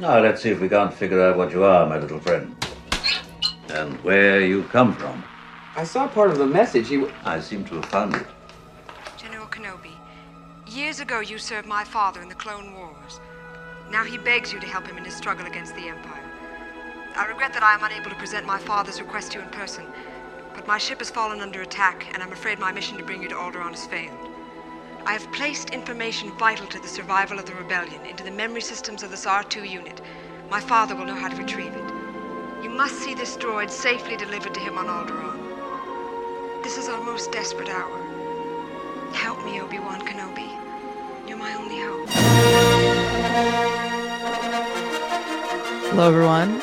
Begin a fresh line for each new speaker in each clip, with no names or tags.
Now, let's see if we can't figure out what you are, my little friend. And where you come from.
I saw part of the message. He. w-
I seem to have found it.
General Kenobi, years ago you served my father in the Clone Wars. Now he begs you to help him in his struggle against the Empire. I regret that I am unable to present my father's request to you in person, but my ship has fallen under attack, and I'm afraid my mission to bring you to Alderaan has failed. I have placed information vital to the survival of the rebellion into the memory systems of this R2 unit. My father will know how to retrieve it. You must see this droid safely delivered to him on Alderaan. This is our most desperate hour. Help me, Obi-Wan Kenobi. You're my only hope.
Hello, everyone.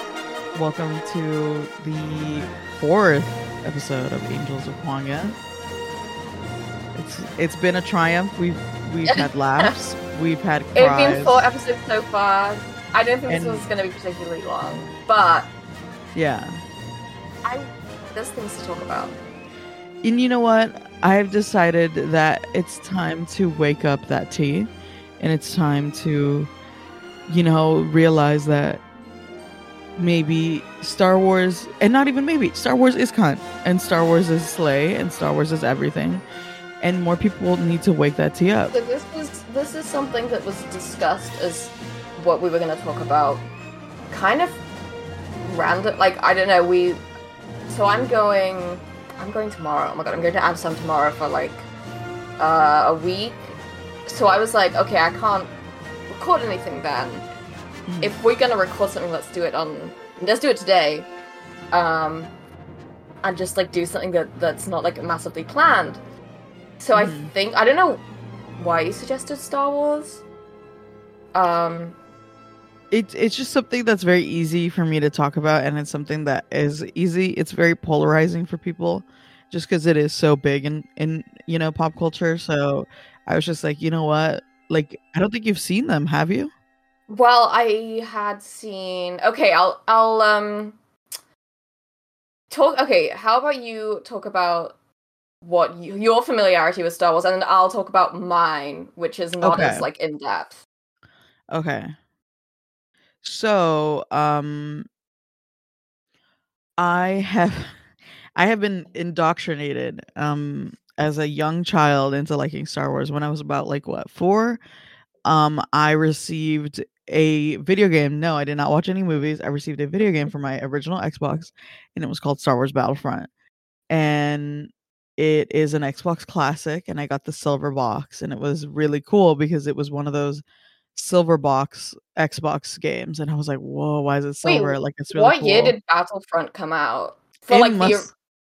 Welcome to the fourth episode of Angels of Kwanga. It's it's been a triumph. We've we've had laughs. We've had
It's
cries.
been four episodes so far. I don't think
And-
this was going to be particularly long, but
Yeah.
I there's things to talk about.
And you know what? I've decided that it's time to wake up that tea, and it's time to, you know, realize that maybe Star Wars, and not even maybe, Star Wars is cunt, and Star Wars is slay, and Star Wars is everything, and more people need to wake that tea up.
So this was this is something that was discussed as what we were going to talk about, kind of random. Like I don't know. We so I'm going. I'm going tomorrow. Oh my god, I'm going to Amsterdam tomorrow for like uh, a week. So I was like, okay, I can't record anything then.
Mhm.
If we're gonna record something, let's do it on. Let's do it today. Um, and just like do something that that's not like massively planned. So I
Mhm.
think I don't know why you suggested Star Wars. Um,
It's it's just something that's very easy for me to talk about, and it's something that is easy. It's very polarizing for people, just because it is so big in in you know pop culture. So I was just like, you know what? Like, I don't think you've seen them, have you?
well, I had seen. Okay, I'll I'll um talk. Okay, how about you talk about what you, your familiarity with Star Wars, and then I'll talk about mine, which is not
Okay.
as like in depth.
Okay. So, um I have I have been indoctrinated um as a young child into liking Star Wars when I was about like what, 4? Um I received a video game. No, I did not watch any movies. I received a video game for my original Xbox and it was called Star Wars Battlefront. And it is an Xbox classic and I got the silver box and it was really cool because it was one of those silver box Xbox games, and I was like, "Whoa, why is it
Wait,
silver? like it's really
what
cool."
year did Battlefront come out? For
It
like the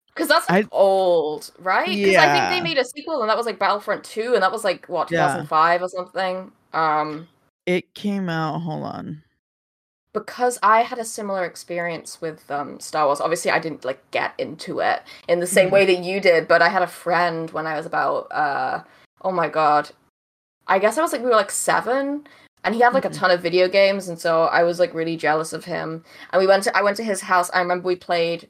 because that's
I-
old, right? Because I think they made a sequel, and that was like Battlefront Two, and that was like what
Yeah.
2005 or something. Um,
It came out. Hold on.
Because I had a similar experience with um Star Wars. Obviously, I didn't like get into it in the same way that you did, but I had a friend when I was about uh oh my god, I guess I was like we were like seven. And he had like a ton of video games, and so I was like really jealous of him. And we went to I went to his house. I remember we played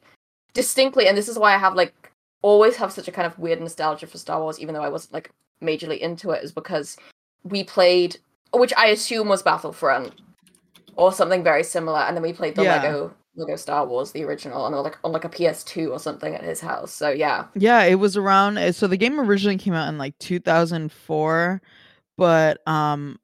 distinctly, and this is why I have like always have such a kind of weird nostalgia for Star Wars, even though I wasn't like majorly into it, is because we played, which I assume was Battlefront or something very similar, and then we played the
Yeah.
Lego Lego Star Wars, the original, on like on like a PS2 or something at his house. So yeah,
Yeah, it was around. uh, So the game originally came out in like 2004, but um,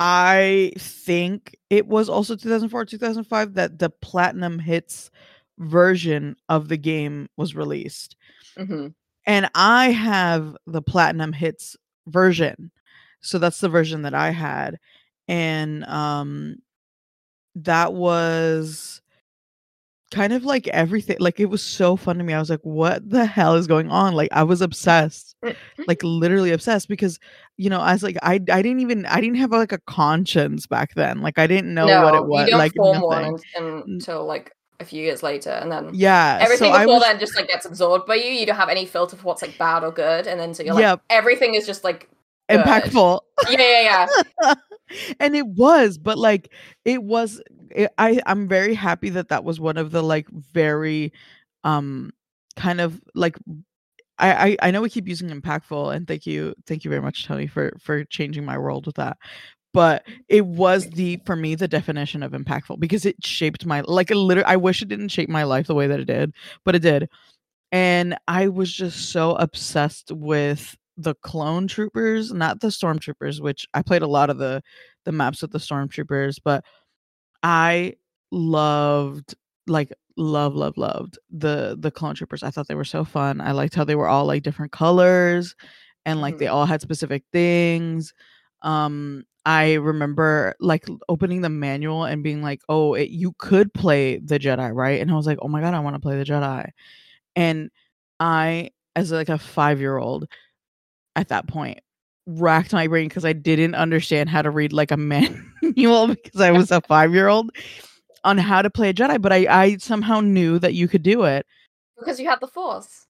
I think it was also 2004, 2005 that the Platinum Hits version of the game was released.
hmm
and I have the platinum hits version. So that's the version that I had. And um that was kind of like everything like it was so fun to me. I was like what the hell is going on? Like I was obsessed. Mm-hmm. like literally obsessed because you know, I was like I I didn't even I didn't have like a conscience back then. Like I didn't know what it was like
form
nothing.
one until like a few years later, and then
Yeah.
everything
so
before
was,
then just like gets absorbed by you. You don't have any filter for what's like bad or good, and then so you're like
Yep.
everything is just like good.
impactful.
yeah, yeah, yeah.
and it was but like it was it, i i'm very happy that that was one of the like very um kind of like I, I i know we keep using impactful and thank you thank you very much tony for for changing my world with that but it was the for me the definition of impactful because it shaped my like it literally I wish it didn't shape my life the way that it did, but it did. And I was just so obsessed with the clone troopers, not the stormtroopers, which I played a lot of the the maps with the stormtroopers, but I loved like love love loved the the clone troopers. I thought they were so fun. I liked how they were all like different colors and like they all had specific things. Um I remember like opening the manual and being like, "Oh, it, you could play the Jedi, right?" And I was like, "Oh my god, I want to play the Jedi." And I as like a 5-year-old at that point racked my brain because I didn't understand how to read like a manual because I was a 5-year-old on how to play a Jedi, but I I somehow knew that you could do it.
Because you had the Force.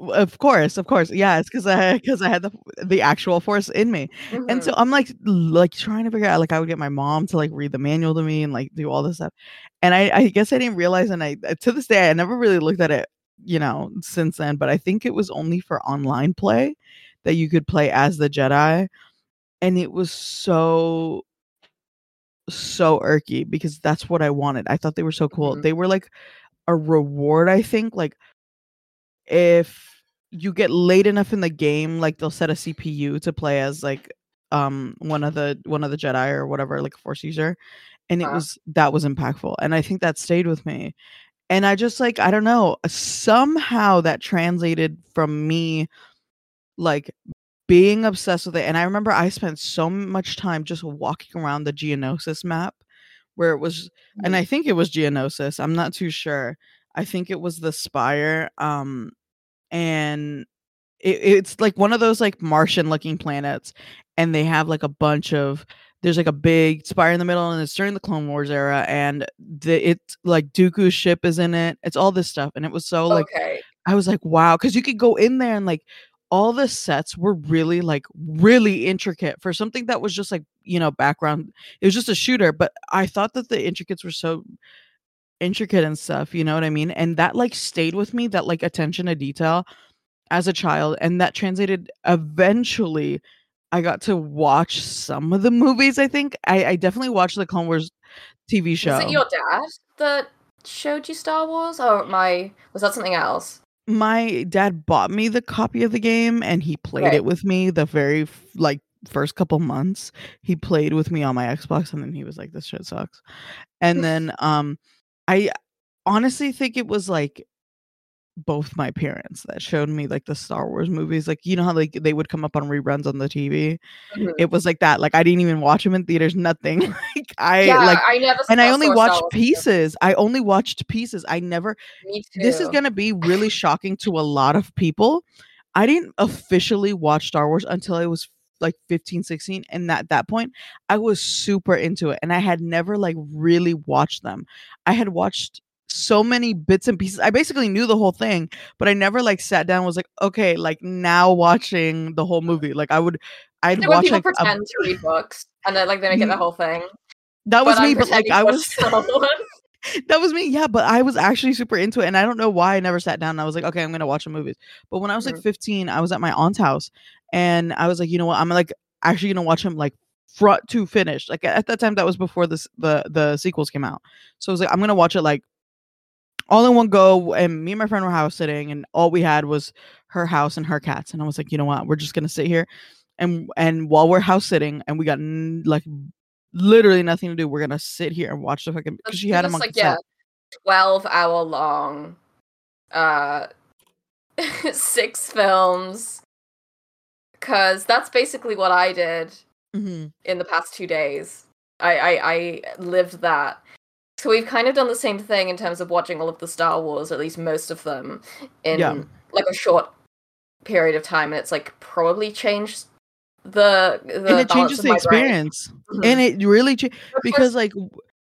Of course, of course. Yeah, it's because I because I had the the actual force in me. And so
Mhm.
I'm like like trying to figure out like I would get my mom to like read the manual to me and like do all this stuff. And I I guess I didn't realize and I uh, to this day I never really looked at it, you know, since then, but I think it was only for online play that you could play as the Jedi and it was so so irky because that's what I wanted. I thought they were so cool.
Mhm.
They were like a reward, I think. Like if you get late enough in the game, like they'll set a CPU to play as like um one of the one of the Jedi or whatever, like a force user. And it
Uh-huh.
was that was impactful. And I think that stayed with me. And I just like, I don't know, somehow that translated from me like being obsessed with it. And I remember I spent so much time just walking around the Geonosis map where it was and. I think it was Geonosis. I'm not too sure. I think it was the Spire. Um and it, it's like one of those like Martian looking planets, and they have like a bunch of there's like a big spire in the middle, and it's during the Clone Wars era, and the it's like Dooku's ship is in it. It's all this stuff, and it was so like
okay.
I was like, wow, because you could go in there and like all the sets were really like really intricate for something that was just like you know background. It was just a shooter, but I thought that the intricates were so intricate and stuff. You know what I mean? And that like stayed with me. That like attention to detail as a child, and that translated eventually. I got to watch some of the movies. I think I, I definitely watched the Clone Wars TV show.
Was it your dad that showed you Star Wars, or my was that something else?
my dad bought me the copy of the game and he played
Okay.
it with me the very like first couple months he played with me on my xbox and then he was like this shit sucks and then um i honestly think it was like both my parents that showed me like the star wars movies like you know how like they would come up on reruns on the tv
Mhm.
it was like that like i didn't even watch them in theaters nothing like i
yeah,
like
I never.
and i only watched pieces i only watched pieces i never this is going to be really shocking to a lot of people. I didn't officially watch Star Wars until I was like 15, 16. And at that point, I was super into it. And I had never like really watched them. I had watched so many bits and pieces. I basically knew the whole thing, but I never like sat down and was like, okay, like now watching the whole movie. Like I would, I'd
when
watch
people
like a-
pretend to read books and then like they make it the
Mm,
whole thing.
that was
but
me,
I'm
but like I was that was me. Yeah, but I was actually super into it. And I don't know why I never sat down and I was like, okay, I'm gonna watch the movies. But when I was like
Mhm.
15, I was at my aunt's house and I was like, you know what? I'm like actually gonna watch him like front to finish. Like at that time, that was before this the the sequels came out. So I was like, I'm gonna watch it like all in one go. And me and my friend were house sitting, and all we had was her house and her cats. And I was like, you know what? We're just gonna sit here and and while we're house sitting and we got n- like literally nothing to do, we're gonna sit here and watch the fucking because she had on
like yeah, twelve hour long, uh, six films. Cause that's basically what I did
Mhm.
in the past two days. I, I I lived that. So we've kind of done the same thing in terms of watching all of the Star Wars, at least most of them, in
Yeah.
like a short period of time, and it's like probably changed the the
and it changes the experience
Mhm.
and it really cha- because like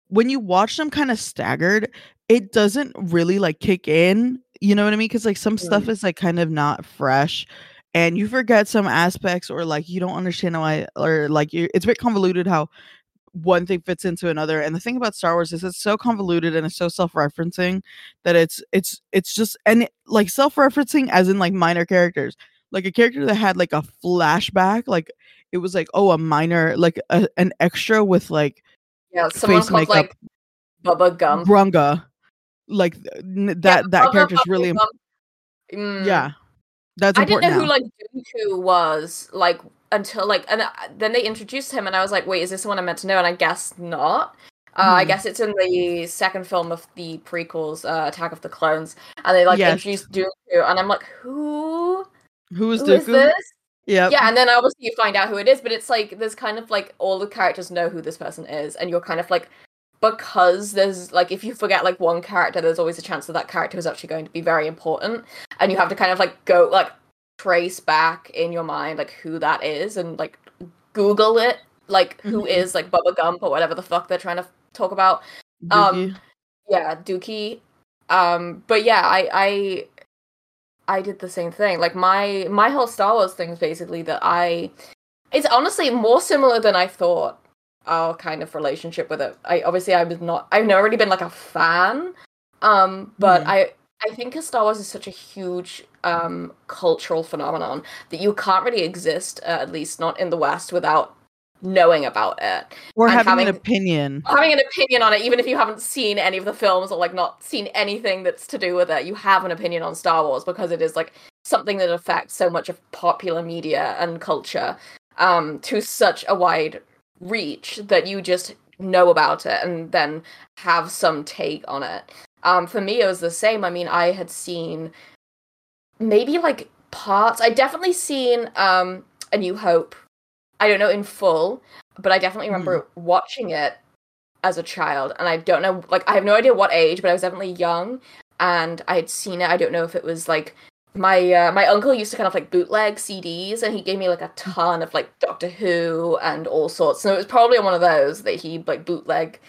when you watch them kind of staggered it doesn't really like kick in you know what i mean because like some stuff
Mm.
is like kind of not fresh and you forget some aspects or like you don't understand why or like you it's a bit convoluted how one thing fits into another and the thing about star wars is it's so convoluted and it's so self-referencing that it's it's it's just and it, like self-referencing as in like minor characters like a character that had like a flashback like it was like oh a minor like a, an extra with like
Yeah, someone
face
called
makeup
like Bubba gum
Brunga. Like n-
Yeah,
that that
Bubba
character's
Bubba
really im-.
Mm.
yeah. That's
I didn't know who
now.
like Dooku was like until like and uh, then they introduced him and I was like, wait, is this the one I'm meant to know? And I guess not. Uh, I
Hmm.
guess it's in the second film of the prequels, uh, Attack of the Clones, and they like
Yes.
introduced Dooku, and I'm like, who?
who is
Who is
Dooku?
this?
Yep.
Yeah, and then obviously you find out who it is, but it's like there's kind of like all the characters know who this person is, and you're kind of like because there's like if you forget like one character, there's always a chance that that character is actually going to be very important, and you have to kind of like go like trace back in your mind like who that is and like Google it, like who
Mhm.
is like Bubba Gump or whatever the fuck they're trying to talk about. Um, Yeah, Dookie. Um, but yeah, I I I did the same thing. Like my my whole Star Wars thing is basically that I it's honestly more similar than I thought our kind of relationship with it. I obviously I was not I've never really been like a fan. Um, but
Mhm.
I I think 'cause Star Wars is such a huge um cultural phenomenon that you can't really exist, uh, at least not in the West, without knowing about it
or
and
having an opinion.
having an opinion on it, even if you haven't seen any of the films or like not seen anything that's to do with it, you have an opinion on Star Wars because it is like something that affects so much of popular media and culture um, to such a wide reach that you just know about it and then have some take on it. Um, for me, it was the same. I mean, I had seen maybe like parts. I definitely seen um, A New Hope. I don't know in full, but I definitely remember watching it as a child, and I don't know, like, I have no idea what age, but I was definitely young, and I had seen it. I don't know if it was like my uh, my uncle used to kind of like bootleg CDs, and he gave me like a ton of like Doctor Who and all sorts. So it was probably one of those that he like bootleg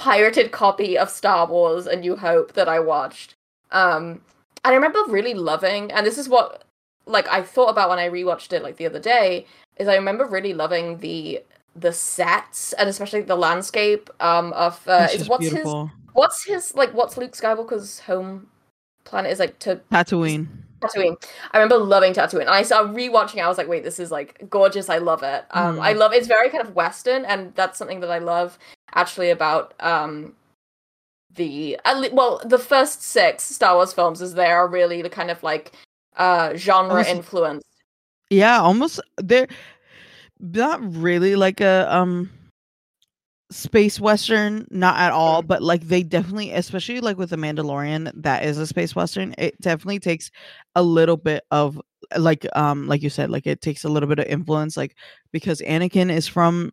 pirated copy of Star Wars: A New Hope that I watched. Um, and I remember really loving, and this is what like I thought about when I rewatched it like the other day, is I remember really loving the the sets and especially the landscape um of uh, is what's his what's his like what's Luke Skywalker's home planet is like to
Tatooine.
Tatooine. I remember loving Tatooine. And I saw rewatching it, I was like, wait, this is like gorgeous. I love it. Um
Mm.
I love it's very kind of Western and that's something that I love actually about um the well, the first six Star Wars films is they are really the kind of like uh genre
Almost-
influence.
Yeah, almost they're not really like a um space western, not at all, but like they definitely, especially like with the Mandalorian, that is a space western. It definitely takes a little bit of like um like you said, like it takes a little bit of influence, like because Anakin is from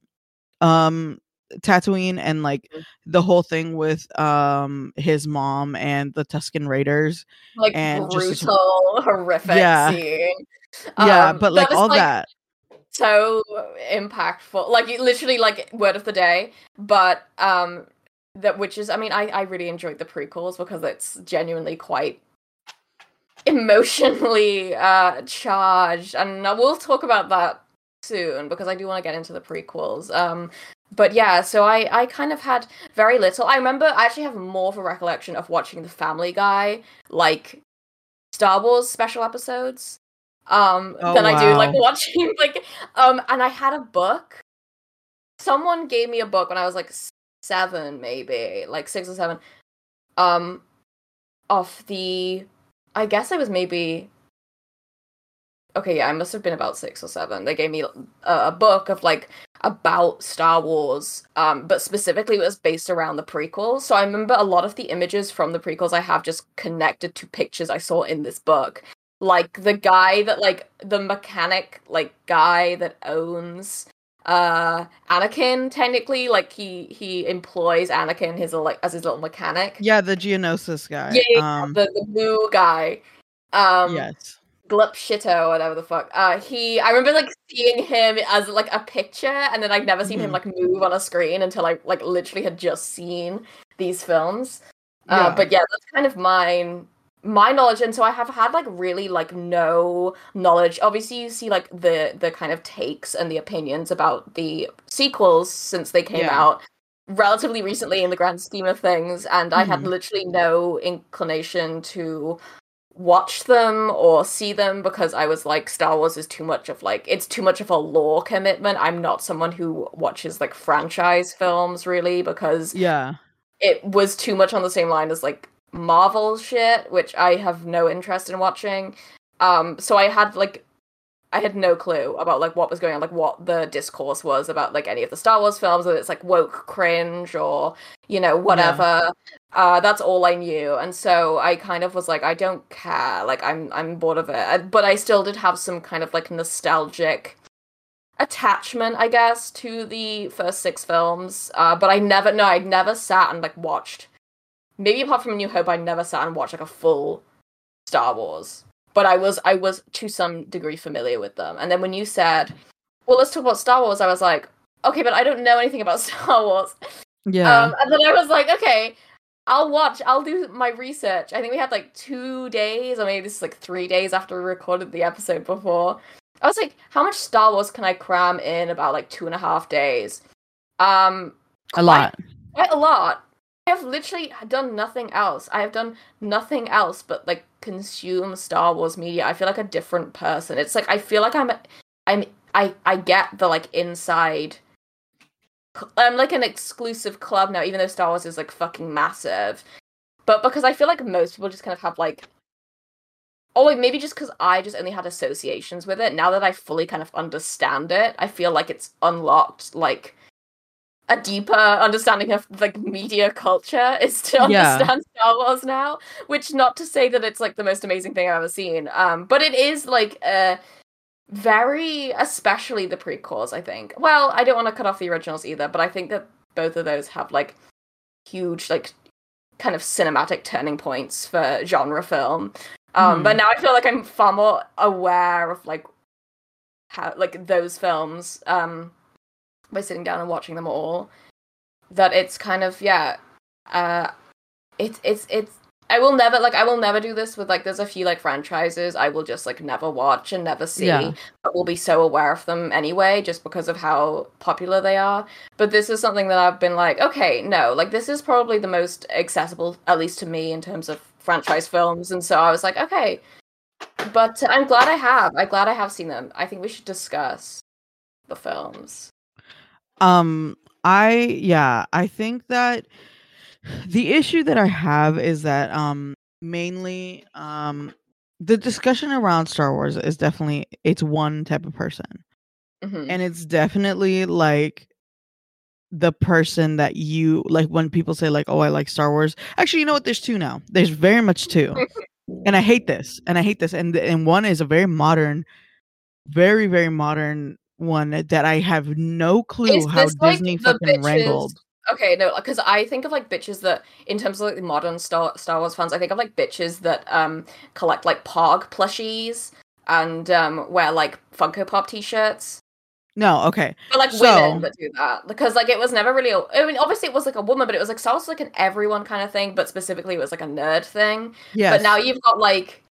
um Tatooine and like
Mhm.
the whole thing with um his mom and the Tusken Raiders.
Like
And just
brutal, horrific
Yeah.
scene.
yeah,
Um,
but like all that.
so impactful like literally like word of the day but um that which is i mean i i really enjoyed the prequels because it's genuinely quite emotionally uh charged and we'll talk about that soon because i do want to get into the prequels um but yeah so i i kind of had very little. I remember i actually have more of a recollection of watching the family guy like star wars special episodes um
Oh,
than i do like watching like um and i had a book. Someone gave me a book when i was like seven maybe like six or seven um of the i guess i was maybe okay yeah i must have been about six or seven they gave me a, a book of like about star wars um but specifically it was based around the prequels so i remember a lot of the images from the prequels i have just connected to pictures i saw in this book like the guy that like the mechanic like guy that owns uh Anakin technically like he he employs Anakin his like as his little mechanic.
Yeah, the Geonosis guy.
Yeah, yeah,
um
the, the blue guy. Um
yes.
Glup Shito, whatever the fuck. Uh he I remember like seeing him as like a picture and then I'd never seen him
Mhm.
like move on a screen until I like literally had just seen these films. Uh
Yeah.
but yeah, that's kind of mine my knowledge and so I have had like really like no knowledge. Obviously you see like the the kind of takes and the opinions about the sequels since they came
Yeah.
out relatively recently in the grand scheme of things and I had
Mhm.
literally no inclination to watch them or see them because I was like Star Wars is too much of like it's too much of a lore commitment. I'm not someone who watches like franchise films really because
Yeah.
it was too much on the same line as like Marvel shit, which I have no interest in watching. Um, so I had like I had no clue about like what was going on, like what the discourse was about like any of the Star Wars films, whether it's like woke cringe or you know whatever. Uh, that's all I knew, and so I kind of was like, I don't care, like I'm I'm bored of it. I- But I still did have some kind of like nostalgic attachment, I guess, to the first six films. Uh, but I never, no, I'd never sat and like watched. Maybe apart from A New Hope, I never sat and watched like a full Star Wars. But I was, I was to some degree familiar with them. And then when you said, "Well, let's talk about Star Wars," I was like, "Okay, but I don't know anything about Star Wars."
Yeah.
Um, and then I was like, "Okay." I'll watch. I'll do my research. I think we had like two days, or maybe this is like three days after we recorded the episode before. I was like, how much Star Wars can I cram in about like two and a half days? Um,
a lot.
quite a lot. I have literally done nothing else. I have done nothing else but like consume Star Wars media. I feel like a different person. It's like I feel like I'm, I'm, I, I get the like inside. I'm like an exclusive club now, even though Star Wars is like fucking massive. But because I feel like most people just kind of have like Oh, like maybe just because I just only had associations with it. Now that I fully kind of understand it, I feel like it's unlocked like a deeper understanding of like media culture is to
Yeah.
understand Star Wars now. Which not to say that it's like the most amazing thing I've ever seen. Um, but it is like a very especially the prequels, I think. Well, I don't want to cut off the originals either, but I think that both of those have like huge like kind of cinematic turning points for genre film. Um,
Mhm.
but now I feel like I'm far more aware of like how like those films um by sitting down and watching them all. That it's kind of yeah, uh, it's it's it's. I will never like I will never do this with like there's a few like franchises I will just like never watch and never see,
Yeah.
but will be so aware of them anyway just because of how popular they are. But this is something that I've been like, okay, no, like this is probably the most accessible, at least to me, in terms of franchise films. And so I was like, okay. But I'm glad I have. I'm glad I have seen them. I think we should discuss the films.
Um, I yeah, I think that the issue that I have is that um mainly um the discussion around Star Wars is definitely it's one type of person.
Mhm.
And it's definitely like the person that you like when people say like oh I like Star Wars. Actually, you know what? There's two now. There's very much two. and I hate this. And I hate this. And and one is a very modern very very modern one that I have no clue how
like,
Disney fucking
bitches-
wrangled.
Okay, no, because I think of like bitches that, in terms of like modern Star Star Wars fans, I think of like bitches that um collect like Porg plushies and um wear like Funko Pop T-shirts.
No, okay.
But like
So-
women that do that because like it was never really. a- I mean, obviously it was like a woman, but it was like Star Wars was, like an everyone kind of thing. But specifically, it was like a nerd thing.
Yeah.
But now you've got like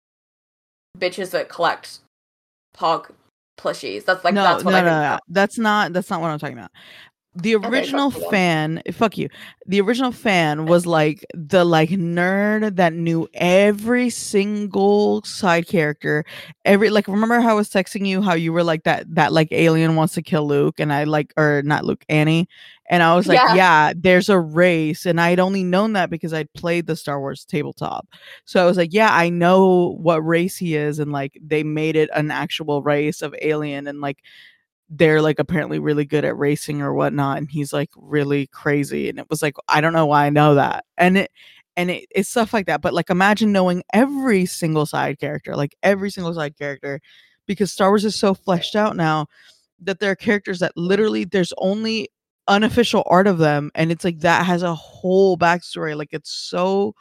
bitches that collect Porg plushies. That's like
no,
that's what
no,
I
no, no. That's not that's not what I'm talking about. The original
then.
fan, fuck you. The original fan was like the like nerd that knew every single side character. Every like remember how I was texting you how you were like that that like alien wants to kill Luke and I like or not Luke, Annie. And I was like,
Yeah.
yeah, there's a race. And I'd only known that because I'd played the Star Wars tabletop. So I was like, yeah, I know what race he is. And like they made it an actual race of alien. And like they're like apparently really good at racing or whatnot. And he's like really crazy. And it was like, I don't know why I know that. And it, and it, it's stuff like that. But like imagine knowing every single side character, like every single side character, because Star Wars is so fleshed out now that there are characters that literally there's only unofficial art of them and it's like that has a whole backstory like it's so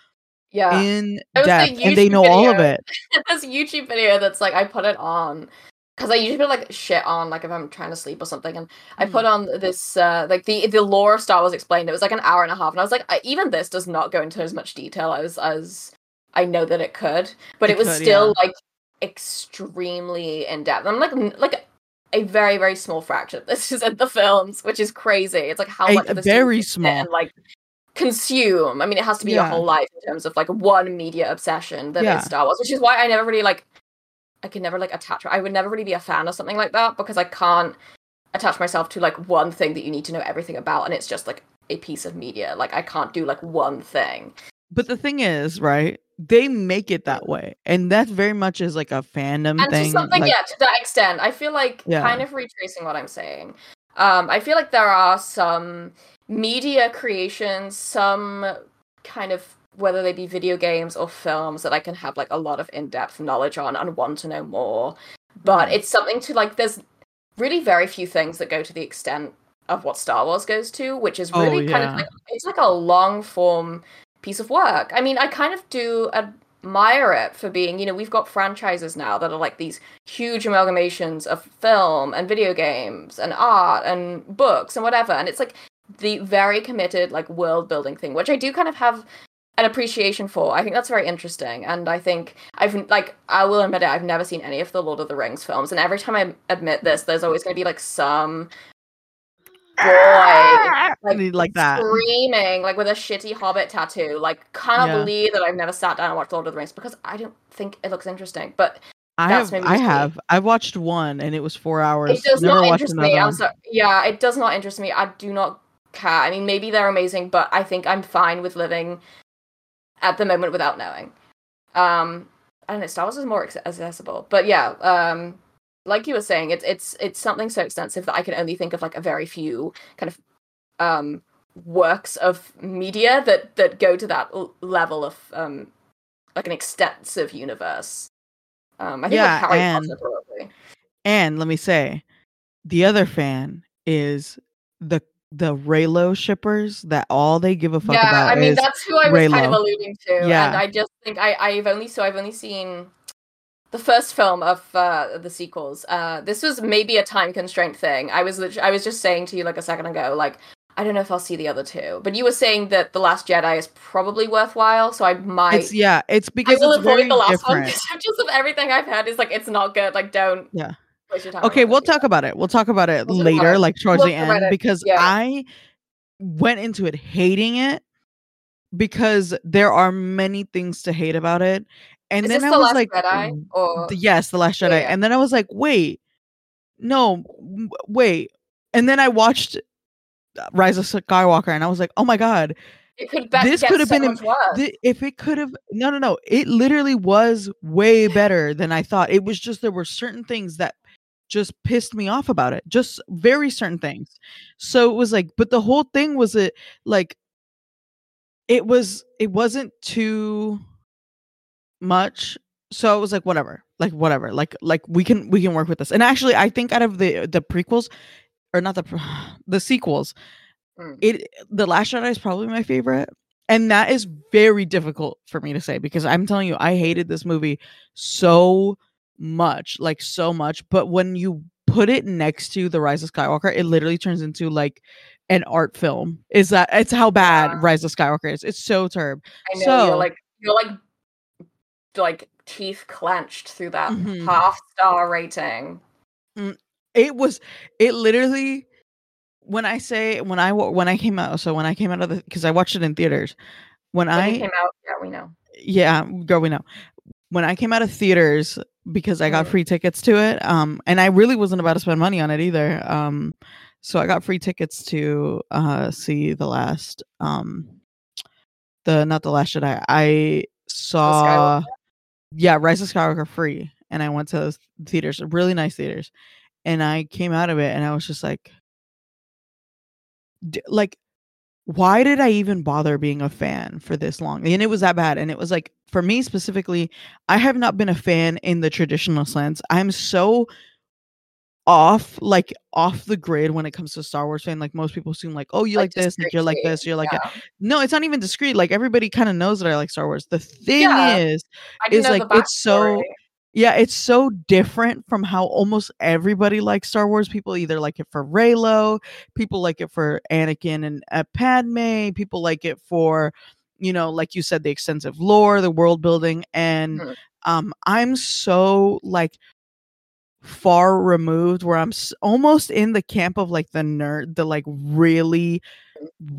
Yeah.
in depth and they know all of it
this YouTube video that's like I put it on because I usually put like shit on like if I'm trying to sleep or something, and I put on this uh like the the lore of Star Wars explained. It was like an hour and a half, and I was like, I, even this does not go into as much detail as as I know that it could, but it,
It
was
could,
still like extremely in depth. I'm like n- like a very very small fraction of this is in the films, which is crazy. It's like how
A-
much of this
very small.
in, like consume. I mean, it has to be
Yeah.
your whole life in terms of like one media obsession that is
Yeah.
Star Wars, which is why I never really like. I could never like attach. I would never really be a fan of something like that because I can't attach myself to like one thing that you need to know everything about, and it's just like a piece of media. Like I can't do like one thing.
But the thing is, right? They make it that way, and that very much is like a fandom
and
thing.
to something
like-
yeah to that extent i feel like
Yeah.
kind of retracing what i'm saying um i feel like there are some media creations some kind of whether they be video games or films that i can have like a lot of in-depth knowledge on and want to know more. But
Mhm.
it's something to like there's really very few things that go to the extent of what star wars goes to which is
Oh,
really kind of like it's like a long form piece of work. I mean i kind of do admire it for being you know we've got franchises now that are like these huge amalgamations of film and video games and art and books and whatever. And it's like the very committed like world building thing which i do kind of have an appreciation for i think that's very interesting and i think i've like i will admit it i've never seen any of the lord of the rings films and every time i admit this there's always going to be like some boy ah! like,
like that.
screaming like with a shitty hobbit tattoo like cannot
Yeah.
believe that i've never sat down and watched lord of the rings because i don't think it looks interesting but
I have,
maybe
I
me.
have, I watched one, and it was four hours.
it does
Never
not interest me i'm sorry yeah it does not interest me i do not care i mean maybe they're amazing but i think i'm fine with living at the moment without knowing. Um i don't know star wars is more accessible but yeah um like you were saying it's it's it's something so extensive that i can only think of like a very few kind of um works of media that that go to that l- level of um like an extensive universe. Um i think
Yeah,
like harry
and-
potter probably.
And let me say, the other fan is the the Reylo shippers that all they give a fuck
yeah,
about
I mean that's who I was kind of alluding to,
Yeah.
and I just think I I've only so I've only seen the first film of uh, the sequels. Uh, this was maybe a time constraint thing. I was I was just saying to you like a second ago, like I don't know if I'll see the other two, but you were saying that the Last Jedi is probably worthwhile, so I might.
it's yeah, it's
I
because
will
it's
avoid
very
the last one
different.
because just of everything I've heard is like it's not good. Like don't
Yeah.
Waste your time.
Okay, we'll talk about it. We'll talk about it
We'll
later, like towards
We'll
the end, because
Yeah.
I went into it hating it because there are many things to hate about it. And
Is
then
this
I
the
was
Last
like,
Jedi or
the- yes, the Last Jedi.
yeah.
And then I was like, wait, no, wait. And then I watched uh, Rise of Skywalker, and I was like, oh my god,
it could be-
this could have
so
been. Th- if it could have no no no it literally was way better than i thought it was just there were certain things that just pissed me off about it just very certain things so it was like but the whole thing was it like it was it wasn't too much so it was like whatever like whatever like like we can we can work with this and actually i think out of the the prequels or not the the sequels
Mm.
it the last jedi is probably my favorite and that is very difficult for me to say because i'm telling you i hated this movie so much like so much but when you put it next to the rise of skywalker it literally turns into like an art film is that it's how bad
Yeah.
rise of skywalker is it's so turb
I know
So-
you're like you're like like teeth clenched through that
Mhm.
half star rating.
it was it literally when i say when i when i came out so when i came out of the because i watched it in theaters when
When
i
came out, yeah, we know.
yeah girl we know when i came out of theaters because i got free tickets to it um and i really wasn't about to spend money on it either um so i got free tickets to uh see the last um the not the last jedi. I I saw yeah rise of skywalker free and i went to those theaters really nice theaters and i came out of it and i was just like d- like why did I even bother being a fan for this long? And it was that bad. And it was like, for me specifically, I have not been a fan in the traditional sense. I'm so off, like off the grid when it comes to Star Wars fan. Like most people assume, like, oh, you like, this, like you're like this, you're like that.
yeah.
No, it's not even discreet. Like everybody kind of knows that I like Star Wars. The thing
Yeah.
is, is, like, it's so-. Yeah, it's so different from how almost everybody likes Star Wars. People either like it for Reylo, people like it for Anakin and uh, Padme, people like it for, you know, like you said, the extensive lore, the world building, and
Mhm.
um, I'm so like far removed where I'm s- almost in the camp of like the nerd, the like really,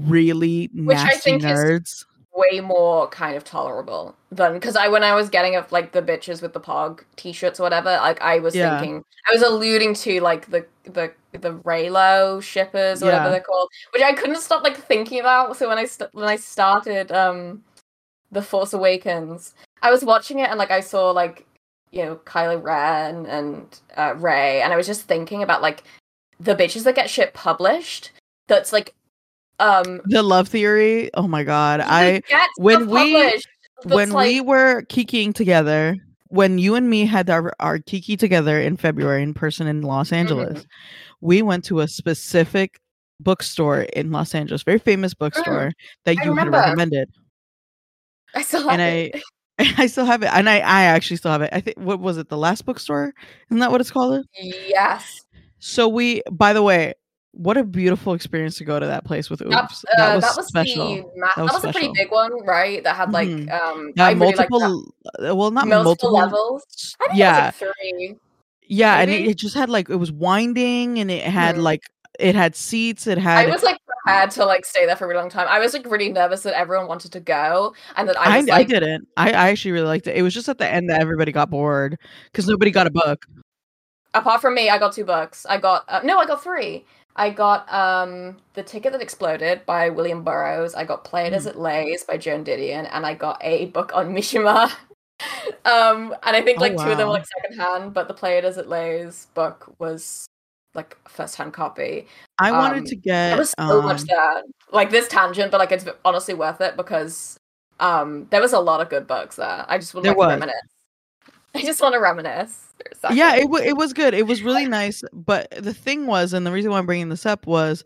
really
Which
nasty
think is-
nerds.
Way more kind of tolerable than because I when I was getting of like the bitches with the porg t-shirts or whatever, like I was
Yeah.
thinking I was alluding to like the the the Reylo shippers or whatever they're called, which I couldn't stop like thinking about. So when I st- when I started um the Force Awakens, I was watching it and like I saw like you know Kylo Ren and uh, Rey, and I was just thinking about like the bitches that get shit published. That's like um
The love theory. Oh my god. I when we- when
like,
we were kikiing together, when you and me had our, our kiki together in February in person in Los
Mm-hmm.
Angeles, we went to a specific bookstore in Los Angeles, very famous bookstore that
Mm. I
you had recommended.
I still have
and
it.
I I still have it. And I, I actually still have it. I think what was it, the last bookstore? Isn't that what it's called?
Yes.
So we by the way, what a beautiful experience to go to that place with Oops.
That,
That,
uh,
was
that was
special.
ma-
That
that
was
was, a pretty big one, right? That had like
Mhm.
um
Yeah,
I really
multiple uh, well not
multiple,
multiple,
levels. I think
yeah.
it was like three.
Yeah, and it, it just had like it was winding and it had
Mhm.
like it had seats, it had I
was like prepared to like stay there for a really long time. I was like really nervous that everyone wanted to go and that I
I,
was
I
like
didn't. I, I actually really liked it. It was just at the end that everybody got bored because nobody got a book.
apart from me, I got two books. I got uh, no, I got three. I got um The Ticket That Exploded by William Burroughs. I got Play It
Hmm.
As It Lays by Joan Didion, and I got a book on Mishima. um, and I think
Oh,
like two of them were like secondhand, but the Play It As It Lays book was like a first hand copy.
I wanted
Um,
to
There
get
was so
um,
much there. Like this tangent, but like it's honestly worth it because um there was a lot of good books there. I just would like
was.
to reminisce. I just want to reminisce.
Yeah it, wa it was good it was really nice but the thing was and the reason why i'm bringing this up was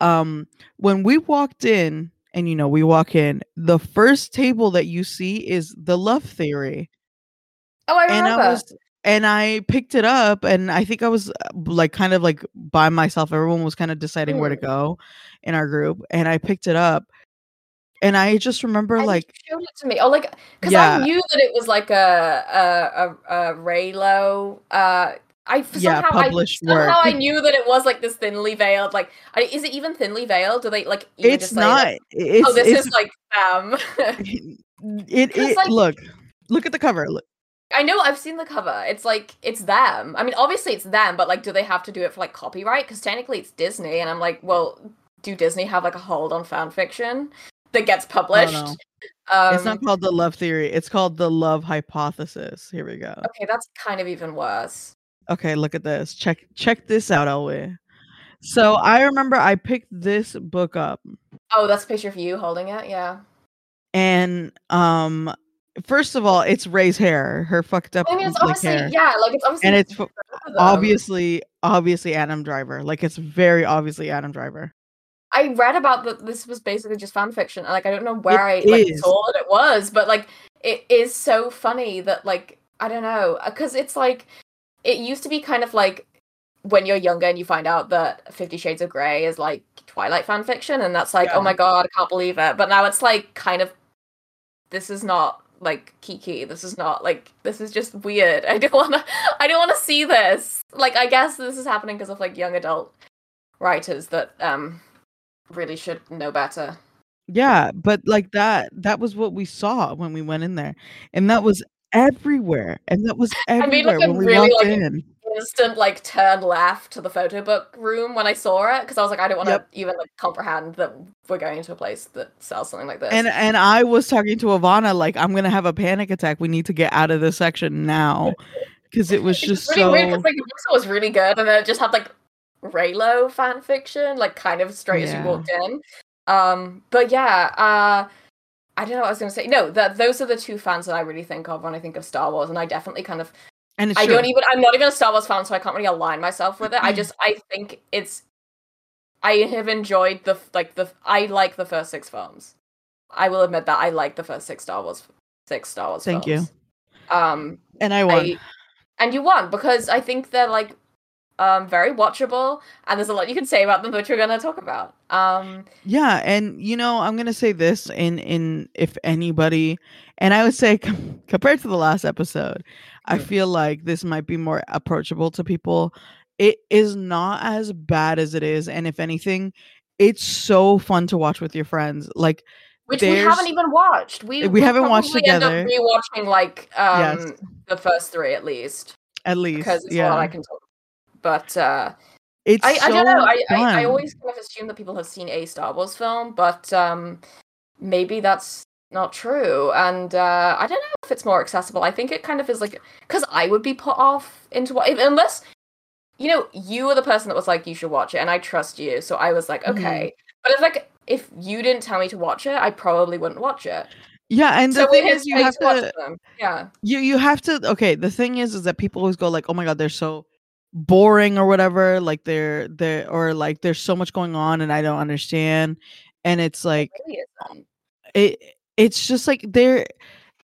um when we walked in and you know we walk in the first table that you see is the love theory
Oh, I remember.
and i was and i picked it up and i think i was uh, like kind of like by myself everyone was kind of deciding where to
Mm.
go in our group and i picked it up and i just remember
think
like
you showed it to me. Oh, like because
Yeah.
I knew that it was like a a a, a Reylo. Uh, I
Yeah,
somehow
published
I, somehow
work.
I knew that it was like this thinly veiled. Like, I, is it even thinly veiled? Do they like?
It's not
that,
it's
oh, this
it's
is like um.
it, it
like-
look look at the cover look
I know I've seen the cover. It's like it's them. I mean, obviously it's them, but like, do they have to do it for like copyright? Because technically it's Disney, and I'm like, well, do Disney have like a hold on fan fiction that gets published?
no.
Um,
it's not called the love theory. It's called the love hypothesis. Here we go.
okay, that's kind of even worse.
Okay, look at this. Check check this out, Elway. So I remember I picked this book up
Oh, that's a picture of you holding it. Yeah.
and um first of all, it's Rey's hair, her fucked up
I mean, it's obviously
hair.
yeah, like it's obviously
And it's f-
both of them.
obviously obviously Adam Driver. Like it's very obviously Adam Driver.
I read about that. This was basically just fan fiction, and like I don't know where
It
I like saw that it was, but like it is so funny that like I don't know because it's like it used to be kind of like when you're younger and you find out that Fifty Shades of Grey is like Twilight fan fiction, and that's like
Yeah.
oh my god, I can't believe it. But now it's like kind of this is not like Kiki. This is not like this is just weird. I don't want to. I don't want to see this. Like I guess this is happening because of like young adult writers that um really should know better.
Yeah, but like that that was what we saw when we went in there. And that was everywhere. And that was
made, like,
everywhere
a
when we
really,
walked
like,
in.
Instant like turn left to the photo book room when I saw it because I was like I don't want to
Yep.
even like comprehend that we're going to a place that sells something like this.
And and I was talking to Ivana like I'm gonna have a panic attack. We need to get out of this section now. Because it was
It's
just
really
so
weird like the bookstore was really good and then it just had like Reylo fan fiction like kind of straight as you walked in. Um, but yeah, uh. I don't know what I was going to say. No, that those are the two fans that I really think of when I think of Star Wars, and I definitely kind of
and
I
true.
don't even. I'm not even a Star Wars fan, so I can't really align myself with it. I just. I think it's. I have enjoyed the like the. I like the first six films. I will admit that I like the first six Star Wars. Six Star Wars.
Thank
films. Um,
and I won.
I, and you won because I think they're like um, very watchable, and there's a lot you can say about them, which we're going to talk about. Um,
Yeah, and you know, I'm gonna say this in in if anybody, and I would say com- compared to the last episode, I
Mm.
feel like this might be more approachable to people. It is not as bad as it is, and if anything, it's so fun to watch with your friends. Like,
which we haven't even watched. We
We haven't watched
probably end up
together.
rewatching like um,
Yes.
the first three at least
at least,
because it's
yeah,
all I can talk. But uh,
it's
I,
so
I don't know. I, I, I always kind of assume that people have seen a Star Wars film, but um, maybe that's not true. And uh, I don't know if it's more accessible. I think it kind of is like because I would be put off into what unless you know you were the person that was like you should watch it, and I trust you, so I was like
Mhm.
okay. But it's like if you didn't tell me to watch it, I probably wouldn't watch it.
yeah, and the
so
thing is, you have
to
to.
Yeah.
you you have to okay the thing is is that people always go like oh my god they're so boring or whatever like they're they're or like there's so much going on and i don't understand. And it's like
It really
it it's just like they're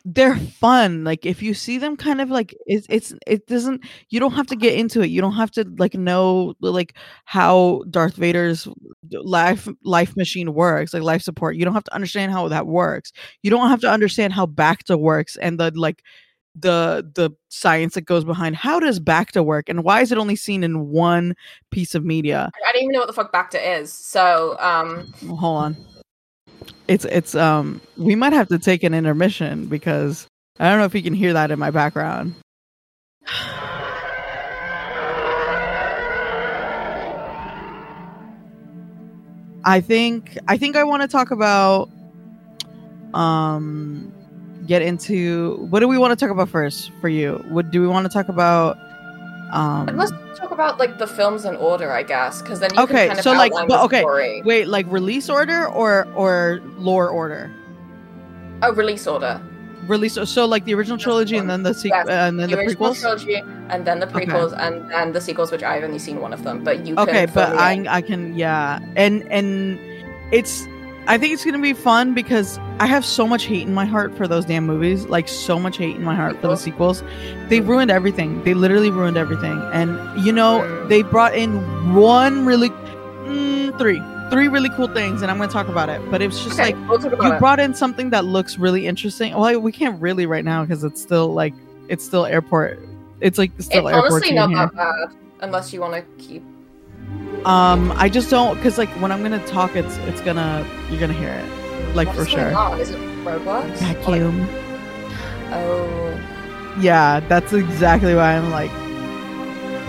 they're fun. Like if you see them kind of like it's it's it doesn't you don't have to get into it. You don't have to like know like how darth vader's life life machine works like life support. You don't have to understand how that works. You don't have to understand how bacta works and the like the the science that goes behind how does bacta work and why is it only seen in one piece of media
I don't even know what the fuck Bacta is. So um,
Well, hold on. It's it's um we might have to take an intermission because I don't know if you can hear that in my background. I think I think I want to talk about um get into what do we want to talk about first for you? What do we want to talk about um
let's talk about like the films in order, I guess, because then you
Okay,
can kind of
so, like, but- okay,
story.
wait like release order or or lore order?
Oh, release order.
release so like the original trilogy and then the sequel
Yes,
and then the,
original
prequels
trilogy, and then the
Okay.
prequels, and then the sequels, which I've only seen one of them. But you
okay but i i can yeah and and it's i think it's gonna be fun because i have so much hate in my heart for those damn movies like so much hate in my heart for the sequels they ruined everything they literally ruined everything and you know they brought in one really mm, three three really cool things and i'm gonna talk about it but it's just
Okay,
like
we'll
you
it.
brought in something that looks really interesting. Well, we can't really right now because it's still like it's still airport. It's like still
it's
airport.
honestly not
here.
that bad, unless you want to keep.
Um, I just don't because like when I'm gonna talk, it's it's gonna you're gonna hear it like for
What's
sure.
on? Is it roadblocks?
Vacuum.
Oh,
Yeah, that's exactly why I'm like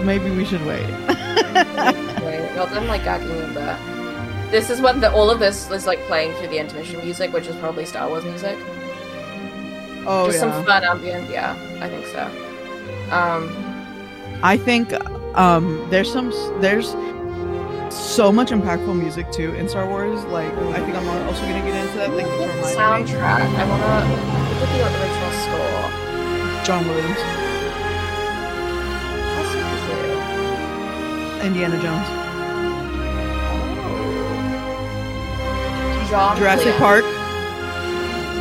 maybe we should wait.
wait. Well, then like gagging a bit. This is when the, all of this is like playing through the intermission music, which is probably Star Wars music.
oh
Just
yeah.
some fun ambient. Yeah, I think so. Um,
I think um there's some there's so much impactful music too in Star Wars. Like I think I'm also gonna get into that. Like the me.
soundtrack. I wanna look at the original score.
John Williams,
That's super cute.
Indiana Jones,
Oh. John
Jurassic
Williams.
Park.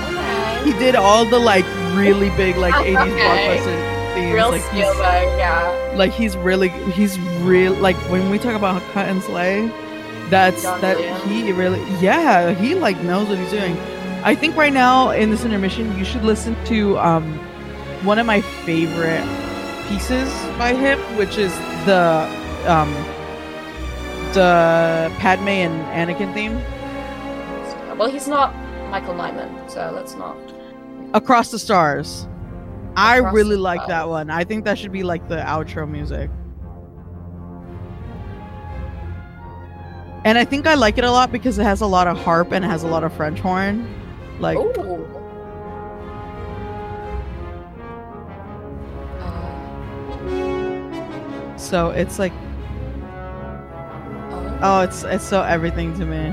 Okay.
He did all the like really big like 80s
Okay.
blockbuster themes.
Real
like
though, yeah.
like he's really he's real like when we talk about cut and slay, that's
John
that
Williams.
he really yeah he like knows what he's doing. I think right now in this intermission you should listen to um one of my favorite pieces by him, which is the um the Padme and Anakin theme.
Well, he's not Michael Nyman, so let's not.
Across the Stars. I really like that one. I think that should be like the outro music. And I think I like it a lot because it has a lot of harp and it has a lot of French horn. Like
Ooh. Uh,
so it's like
oh.
oh it's it's so everything to me.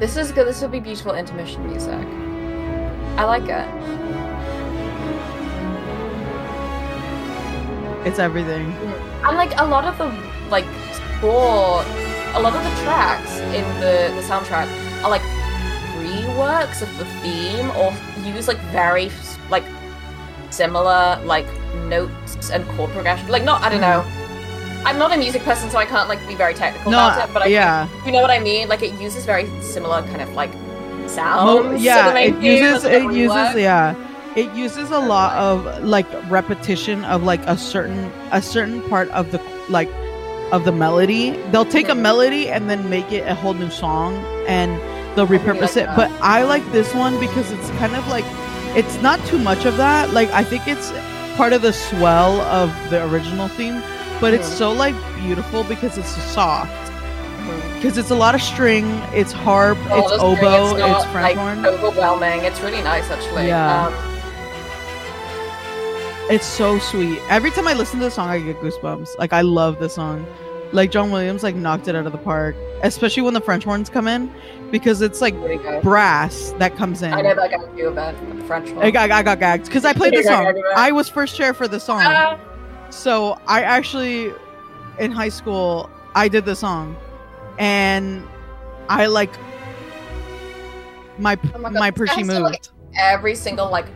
This is good. This would be beautiful intermission music. I like it.
It's everything.
And like a lot of the like score, a lot of the tracks in the the soundtrack are like reworks of the theme or use like very like similar like notes and chord progression. Like, not I don't know. I'm not a music person, so I can't like be very technical
No,
about it. But I
yeah.
you know what I mean. Like, it uses very similar kind of like sounds.
Mo-
to
yeah, it uses it uses yeah. It uses a lot of like repetition of like a certain a certain part of the like of the melody. They'll take a
Mhm.
melody and then make it a whole new song and they'll repurpose
like
it.
that.
But I like this one because it's kind of like it's not too much of that. Like I think it's part of the swell of the original theme, but it's so like beautiful because it's soft. Because it's a lot of string, it's harp,
Oh,
it's
the string,
oboe, it's,
not,
French
like,
horn.
overwhelming. It's really nice, actually.
Yeah.
Um,
It's so sweet. Every time I listen to the song, I get goosebumps. Like I love this song. Like John Williams, like knocked it out of the park. Especially when the French horns come in, because it's like brass that comes in.
I that got you a bit. The French.
I got, I got gagged because I played the song. I was first chair for the song,
Ah,
so I actually, in high school, I did the song, and I like my
Oh my God,
my Percy
guy's like,
moved.
every single like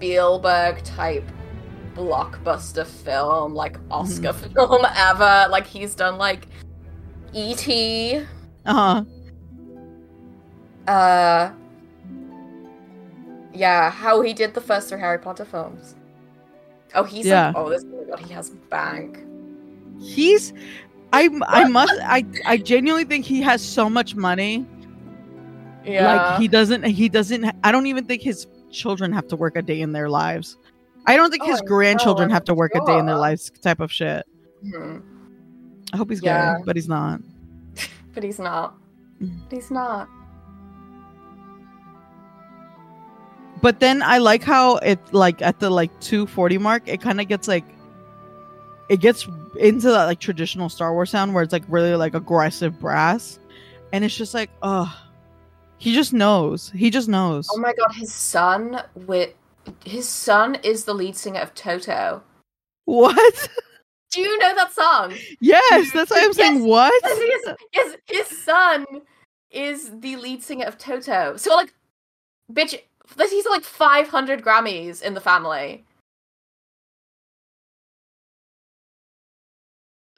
Spielberg type blockbuster film, like Oscar
Mm-hmm.
film ever. Like he's done like E.T.
Uh huh.
Uh Yeah, how he did the first three Harry Potter films. Oh, he's
Yeah.
like, oh, this oh god, he has bank.
He's I I must I I genuinely think he has so much money.
Yeah,
Like he doesn't he doesn't I don't even think his children have to work a day in their lives. I don't think
Oh,
his grandchildren have to work a day in their lives type of shit.
Mhm.
I hope he's
Yeah.
gay, but he's not.
but he's not.
Mhm.
He's not.
But then I like how it like at the like 240 mark, it kind of gets like it gets into that like traditional Star Wars sound where it's like really like aggressive brass. And it's just like, oh he just knows. He just knows.
Oh my god, his son with his son is the lead singer of Toto.
what?
Do you know that song?
yes, that's why I'm saying
Yes,
what?
Yes, yes, his, his son is the lead singer of Toto. So like, bitch, he's like 500 Grammys in the family.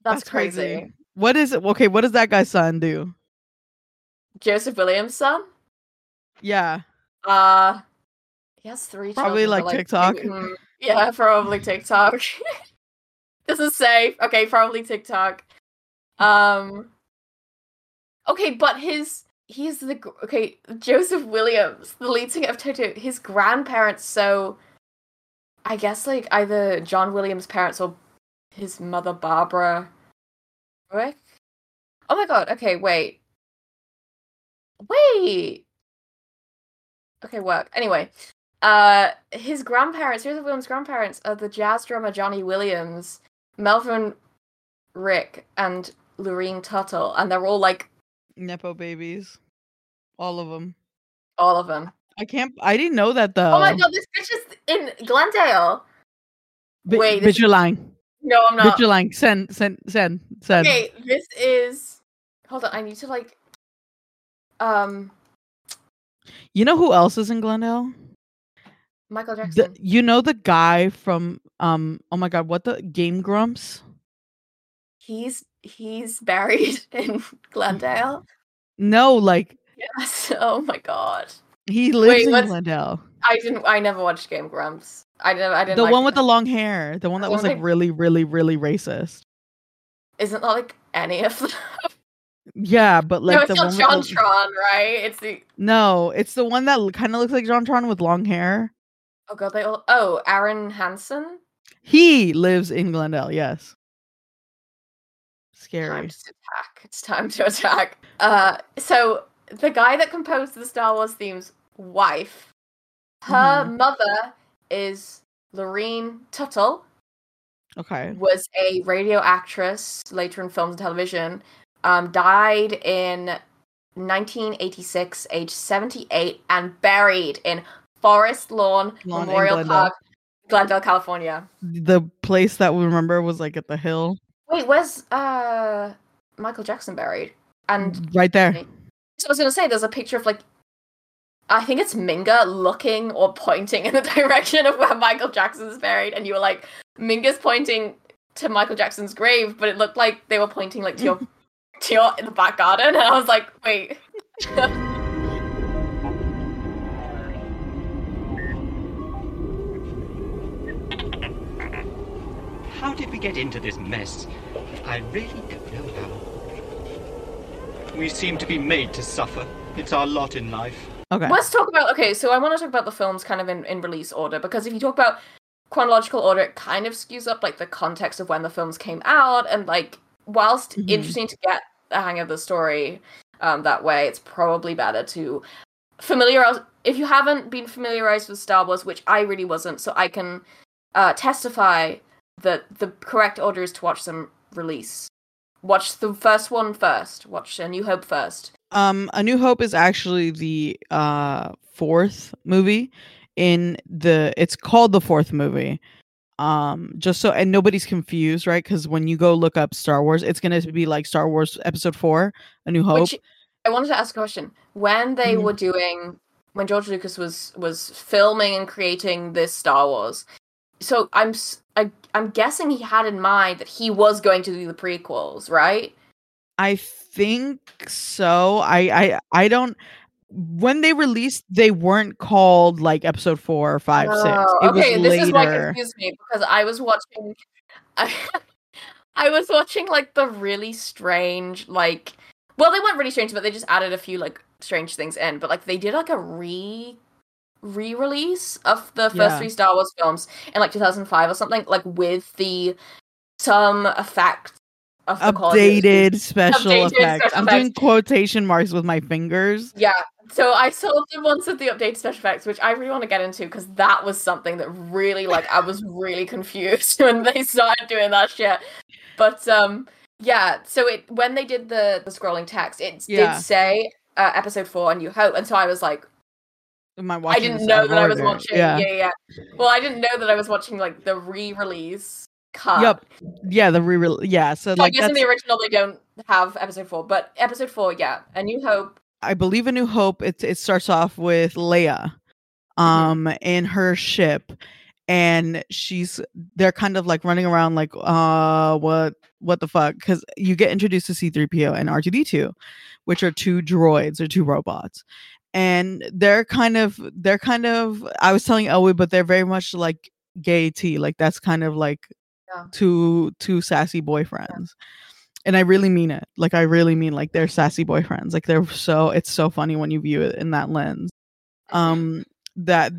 That's, crazy.
What is it? Okay, what does that guy's son do?
Joseph Williams' son.
Yeah.
Uh, he has three.
Probably, like,
but,
TikTok.
mm, yeah, probably TikTok. this is safe. Okay, probably TikTok. Um. Okay, but his he's the okay Joseph Williams, the lead singer of Toto. His grandparents, so I guess like either John Williams' parents or his mother Barbara. Ruick. Oh my god. Okay, wait. Wait. Okay, work. Anyway, uh, his grandparents, Joseph Williams' grandparents, are the jazz drummer Johnny Williams, Melville Ruick, and Lurene Tuttle, and they're all like
Nepo babies. All of them.
all of them.
I can't I didn't know that though.
Oh my god, this bitch is in Glendale.
Bi-
wait,
bitch, you're lying.
No, I'm
Bitch,
not.
you're lying. Send, send, send, send.
Okay, this is. Hold on, I need to like. Um,
You know who else is in Glendale?
Michael
The,
Jackson.
you know the guy from um oh my god, what the Game Grumps?
He's he's buried in Glendale.
No, like
Yes. Oh my god.
he lives
Wait,
in Glendale.
I didn't. I never watched Game Grumps. I didn't. I didn't.
The
like
one with the long hair. The one that
The
was
one
like really, really, really racist.
Isn't that like any of them?
Yeah, but like
no, it's
the
not
one
John
with
Tron, right? It's the.
No, it's the one that kind of looks like JonTron with long hair.
Oh god, they all. Oh, Arin Hanson.
He lives in Glendale, yes. Scary.
Time to attack. It's time to attack. Uh, so the guy that composed the Star Wars themes, wife, her
Mhm.
mother is Lurene Tuttle,
Okay.
was a radio actress later in films and television. Um, died in 1986, age 78, and buried in Forest Lawn,
Lawn
Memorial
Glendale.
Park, Glendale, California.
The place that we remember was like at the hill.
Wait, where's uh Michael Jackson buried? And
right there.
So I was gonna say, there's a picture of like I think it's Minga looking or pointing in the direction of where Michael Jackson's buried, and you were like, Minga's pointing to Michael Jackson's grave, but it looked like they were pointing like to your to in the back garden, and I was like, wait.
How did we get into this mess? I really don't know how. We seem to be made to suffer. It's our lot in life.
Okay.
Let's talk about okay. So I want to talk about the films kind of in, in release order because if you talk about chronological order, it kind of skews up like the context of when the films came out, and like whilst
Mhm.
interesting to get the hang of the story um, that way, it's probably better to familiarize. If you haven't been familiarized with Star Wars, which I really wasn't, so I can uh, testify that the correct order is to watch them release. Watch the first one first. Watch A New Hope first.
Um, A New Hope is actually the uh fourth movie in the. It's called the fourth movie. Um, just so and nobody's confused, right? Because when you go look up Star Wars, it's gonna be like Star Wars Episode Four, A New Hope.
Which I wanted to ask a question. When they
Mhm.
were doing when George Lucas was was filming and creating this Star Wars, so I'm I, i'm guessing he had in mind that he was going to do the prequels, right?
I think so. I I I don't. When they released, they weren't called like Episode Four or Five, Six.
Oh,
It
okay,
was
this
later.
is why confused me because I was watching, I, I was watching like the really strange like, well, they weren't really strange, but they just added a few like strange things in. But like they did like a re re-release of the first
Yeah.
three Star Wars films in like 2005 or something, like with the some effect of the quality.
Updated special
Updated
effects.
special
I'm doing quotation marks with my fingers.
Yeah. So I saw the ones with the updated special effects, which I really want to get into because that was something that really like I was really confused when they started doing that shit. But um yeah, so it when they did the the scrolling text, it
Yeah.
did say uh, episode four, A New Hope, and so I was like,
Am I
I didn't know
of
that I was watching.
Yeah.
Yeah. yeah, Well, I didn't know that I was watching like the re-release cut.
Yep. Yeah, the re-release. yeah. So
So I
like
guess in the original they don't have episode four, but episode four, yeah, A New Hope.
I believe A New Hope. It it starts off with Leia,
Mm-hmm.
um, in her ship, and she's they're kind of like running around like uh what what the fuck because you get introduced to C3PO and R2D2, which are two droids or two robots. And they're kind of they're kind of I was telling Elwood, but they're very much like gay tea. Like that's kind of like
Yeah.
two two sassy boyfriends. And I really mean it. Like I really mean like they're sassy boyfriends. Like they're so it's so funny when you view it in that lens. Um that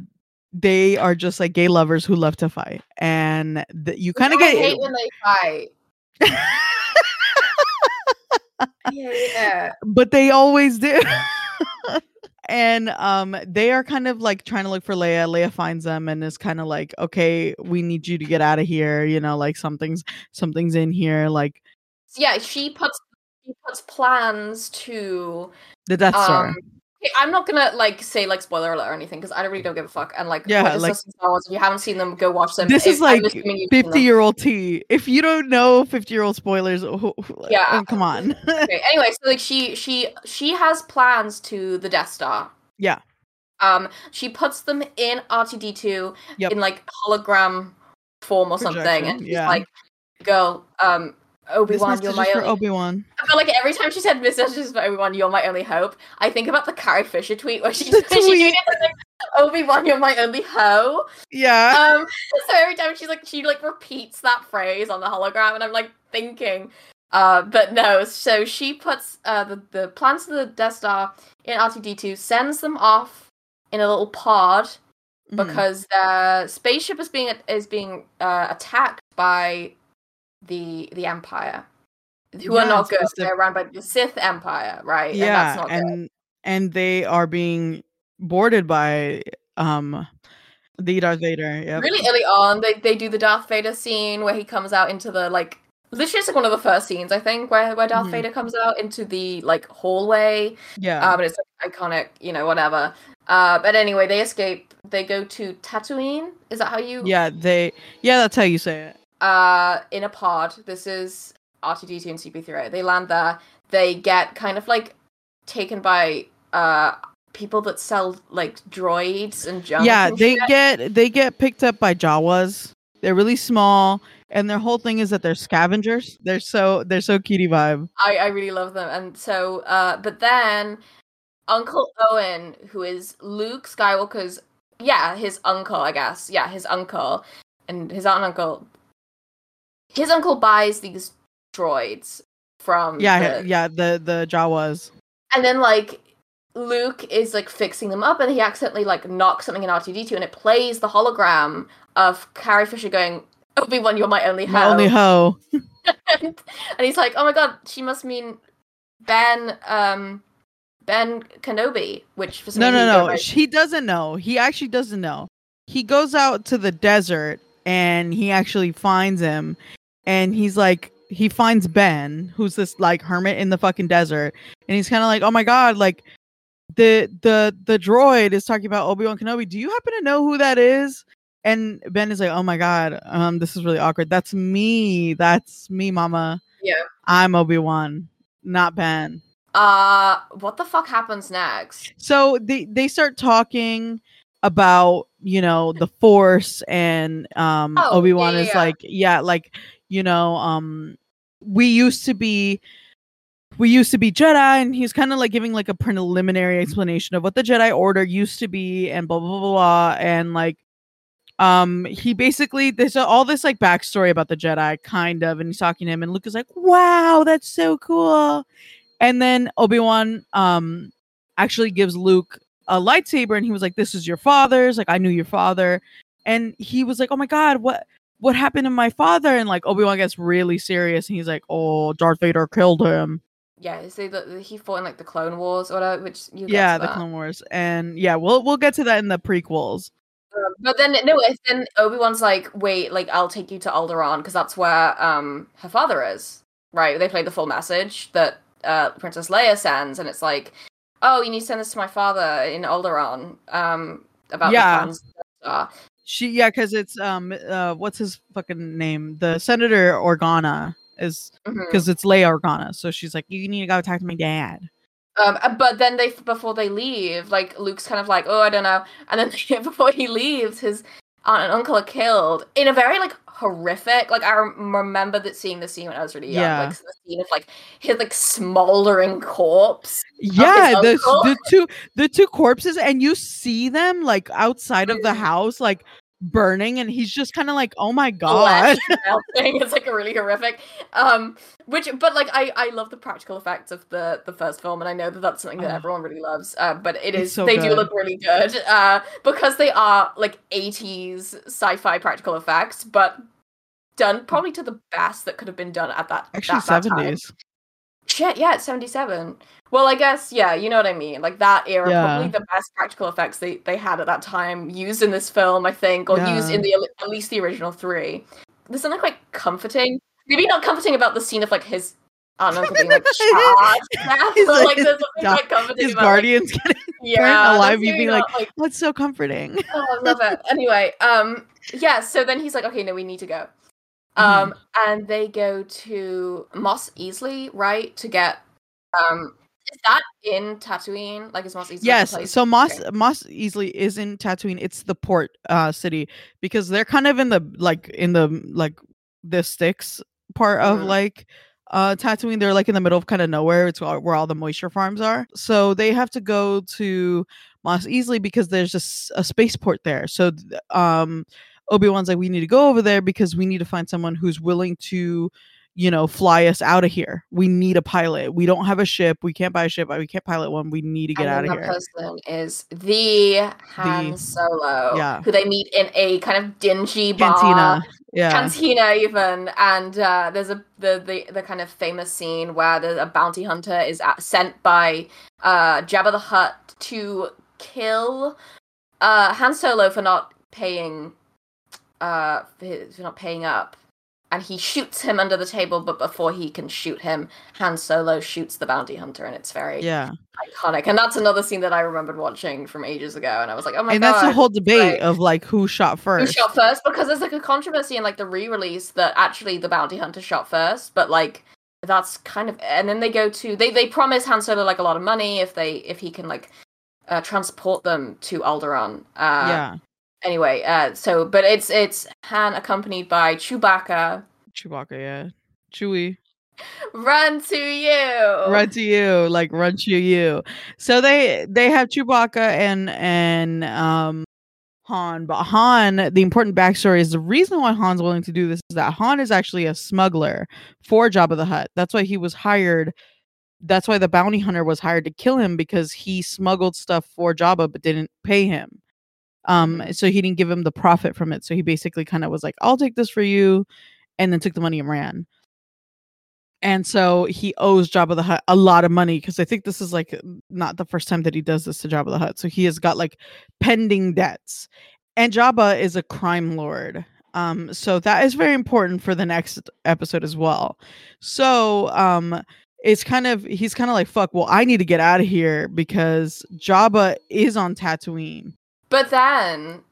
they are just like gay lovers who love to fight. And that you kind of get
hate when they fight. Yeah, yeah.
but they always do. and um they are kind of like trying to look for Leia. Leia finds them and is kind of like, "Okay, we need you to get out of here, you know, like something's something's in here like
yeah, she puts she puts plans to
the Death Star."
um okay, I'm not gonna like say like spoiler alert or anything because I don't really don't give a fuck and like
Yeah, like-
Star Wars. If you haven't seen them, go watch them.
this
If-
is like
I'm assuming you've seen them.
50 year old tea. If you don't know 50 year old spoilers, who-
Yeah.
oh, come on.
Okay, anyway, so like she she she has plans to the Death Star.
Yeah.
Um, she puts them in R2D2
Yep.
in like hologram form or something, and she's
yeah.
like, "Girl, um, Obi Wan, you're my only."
Obi Wan.
I feel like every time she said "This message is for Obi Wan, you're my only hope," I think about the Carrie Fisher tweet where she she
tweet.
tweeted like, "Obi Wan, you're my only hoe."
Yeah.
Um, so every time she's like, she like repeats that phrase on the hologram, and I'm like thinking, uh, but no. So she puts uh the the plans to the Death Star in R2D2, sends them off in a little pod
Mhm.
because the spaceship is being is being uh, attacked by the the Empire, who are not good. They're run by the Sith Empire, right? and
yeah,
that's not good.
and and they are being boarded by um the Darth Vader. Yep.
really early on they, they do the darth vader scene where he comes out into the like literally it's like one of the first scenes i think where, where darth
Mhm.
vader comes out into the like hallway
Yeah.
but it's like, iconic you know whatever uh, but anyway they escape they go to tatooine is that how you
yeah, they yeah, that's how you say it.
Uh in a pod this is r2d2 and cp3 they land there they get kind of like taken by uh people that sell like droids and junk.
yeah,
and
they
shit.
get they get picked up by Jawas. They're really small, and their whole thing is that they're scavengers. They're so they're so cutie vibe.
I, I really love them. And so, uh, but then Uncle Owen, who is Luke Skywalker's, yeah, his uncle, I guess. Yeah, his uncle. And his aunt and uncle. His uncle buys these droids from.
Yeah,
the-
yeah, the the Jawas.
And then, like, Luke is, like, fixing them up and he accidentally, like, knocks something in R2D2 and it plays the hologram of Carrie Fisher going, Obi Wan, you're my only
My only hoe.
and he's like, "Oh my god, she must mean Ben, um, Ben Kenobi." Which for some
No, no, no.
goes,
He doesn't know. He actually doesn't know. He goes out to the desert and he actually finds him, and he's like, he finds Ben, who's this like hermit in the fucking desert, and he's kind of like, oh my god, like the the the droid is talking about Obi Wan Kenobi. Do you happen to know who that is? And Ben is like, oh my god, um, this is really awkward. That's me. That's me, Mama.
Yeah.
I'm Obi Wan, not Ben.
"Uh, what the fuck happens next?"
so they they start talking about you know the force and um
Oh,
obi-wan
yeah,
is
yeah.
like yeah like you know um we used to be we used to be jedi and he's kind of like giving like a preliminary explanation of what the jedi order used to be and blah blah blah, blah, and like um he basically there's all this like backstory about the jedi kind of and he's talking to him and luke is like wow that's so cool. And then obi-wan um actually gives luke a lightsaber and he was like this is your father's like i knew your father. And he was like oh my god what what happened to my father and like obi-wan gets really serious and he's like oh darth vader killed him
Yeah, so the, he fought in like the Clone Wars or whatever, which you
yeah the clone wars and yeah we'll we'll get to that in the prequels
Um, but then no, then Obi Wan's like, "Wait, like I'll take you to Alderaan because that's where um her father is." Right? They play the full message that uh Princess Leia sends, and it's like, "Oh, you need to send this to my father in Alderaan." Um, about
Yeah.
the plans.
She yeah, because it's um uh what's his fucking name? The Senator Organa is because it's Leia Organa. So she's like, you need to go talk to my dad.
Um, uh, but then they before they leave, like Luke's kind of like, oh, I don't know, and then before he leaves, his aunt and uncle are killed in a very like horrific. Like I rem- remember that seeing the scene when I was really young,
Yeah.
like the scene of like his like smoldering corpse.
Yeah, the the two the two corpses, and you see them like outside of the house, like burning, and he's just kind of like, oh my god.
It's like a really horrific. Um, which, but like, I I love the practical effects of the the first film, and I know that that's something that
Oh.
everyone really loves. Uh, but it
It's
is
so
they do look really good. Uh, because they are like '80s sci-fi practical effects, but done probably to the best that could have been done at that
Actually,
that, that time.
seventies.
Shit, yeah, it's 77. Well, I guess, yeah, you know what I mean. Like that era,
Yeah.
probably the best practical effects they, they had at that time used in this film, I think, or used in the at least the original three. There's something quite comforting. Maybe not comforting about the scene of like his aunt and uncle being like. Yeah,
He's like,
like there's something
da-
comforting
His
about
guardians getting
like, yeah,
alive,
there's
you
something
being like,
like
That's so comforting.
Oh, I love it. Anyway, um, yeah. So then he's like, "Okay, no, we need to go." Um,
Mm-hmm.
and they go to Mos Eisley, right, to get. Um, is that in Tatooine? Like, is Mos Eisley?
Yes. So Moss
Okay.
Mos Eisley is in Tatooine. It's the port uh city because they're kind of in the like in the like the sticks part of
Mhm.
like uh Tatooine. They're like in the middle of kind of nowhere. It's where all the moisture farms are. So they have to go to Mos Eisley because there's just a spaceport there. So um Obi-Wan's like we need to go over there because we need to find someone who's willing to you know, fly us out of here. We need a pilot. We don't have a ship. We can't buy a ship. We can't pilot one. We need to get out of here.
person is the Han
The-
Solo,
yeah.
who they meet in a kind of dingy bar.
Cantina. Yeah.
Cantina even, and uh, there's a the, the the kind of famous scene where the, a bounty hunter is at, sent by uh, Jabba the Hutt to kill uh, Han Solo for not paying uh for for not paying up, and he shoots him under the table. But before he can shoot him, Han Solo shoots the bounty hunter, and it's very
yeah.
iconic. And that's another scene that I remembered watching from ages ago, and I was like, oh my
and
god!
And that's the whole debate
right.
of like who shot first.
who shot first because there's like a controversy in like the re-release that actually the bounty hunter shot first but like that's kind of and then they go to they they promise Han Solo like a lot of money if they if he can like uh, transport them to Alderaan. Uh,
yeah,
Anyway, uh, so but it's it's Han accompanied by Chewbacca.
Chewbacca. Yeah, Chewie.
Run to you.
run to you like run to you so they they have chewbacca and and um han but han the important backstory is the reason why han's willing to do this is that han is actually a smuggler for jabba the hutt that's why he was hired that's why the bounty hunter was hired to kill him because he smuggled stuff for jabba but didn't pay him um so he didn't give him the profit from it so he basically kind of was like i'll take this for you and then took the money and ran and so he owes Jabba the Hutt a lot of money because I think this is like not the first time that he does this to Jabba the Hutt. So he has got like pending debts. And Jabba is a crime lord. Um, so that is very important for the next episode as well. So um it's kind of he's kind of like fuck, well, I need to get out of here because Jabba is on Tatooine.
But then,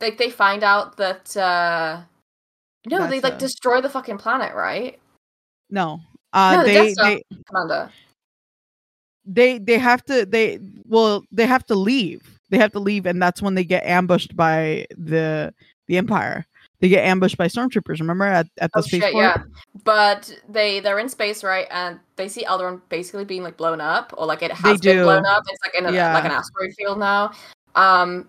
like, they find out that uh no, they
That's
like
a-
destroy the fucking planet, right?
No. Uh
No, the
they they
Commander.
they they have to they well they have to leave they have to leave and that's when they get ambushed by the the empire they get ambushed by stormtroopers remember at, at the
Oh
spaceport
shit, yeah. But they they're in space, right? And they see Alderaan basically being like blown up, or like it has been
do.
blown up. It's like in a,
Yeah.
like an asteroid field now. Um.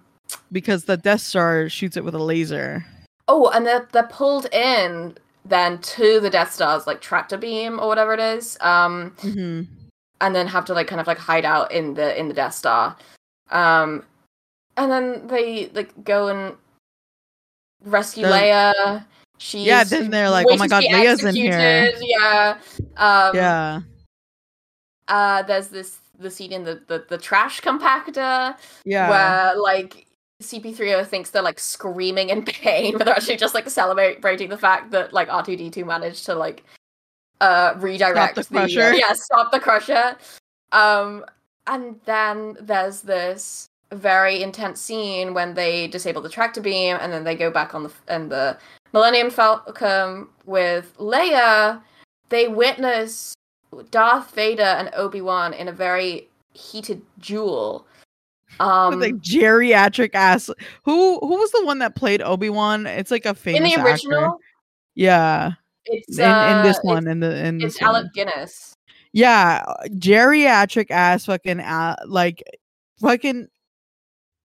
because the death star shoots it with a laser
Oh, and they're they're pulled in then to the Death Star's like tractor beam or whatever it is. Um.
hmm
and then have to like kind of like hide out in the in the Death Star. Um and then they like go and rescue
The-
Leia. She's
Yeah, then they're like, "Oh my God, Leia's in here."
Yeah. Um
yeah
uh there's this the scene in the, the, the trash compactor
yeah
where like CP3O thinks they're like screaming in pain, but they're actually just like celebrating the fact that like R2D2 managed to like uh redirect
the
uh,
crusher.
yeah, stop the crusher. Um and then there's this very intense scene when they disable the tractor beam and then they go back on the and the Millennium Falcon with Leia. They witness Darth Vader and Obi-Wan in a very heated duel. Um
like geriatric ass who who was the one that played obi-wan it's like a famous
in the
actor.
original,
yeah
it's
in, in this
uh,
one in the in
It's,
this
it's
one.
Alec Guinness.
Yeah, geriatric ass fucking uh, like fucking.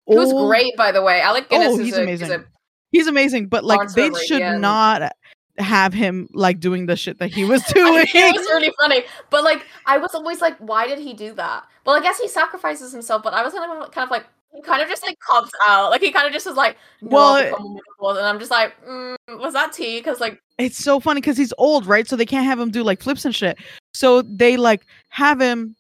Who's
old-
great, by the way. Alec Guinness
Oh,
is, a,
amazing.
is a
He's amazing, but like they should
yeah.
not have him like doing the shit that he was doing.
it was really funny, but like I was always like, why did he do that? Well, I guess he sacrifices himself, but I was kind of kind of like he kind of just like cops out, like he kind of just was like, no,
Well,
I'll become one with the Force," and I'm just like, mm, was that tea? Because like
it's so funny because he's old, right? So they can't have him do like flips and shit. So they like have him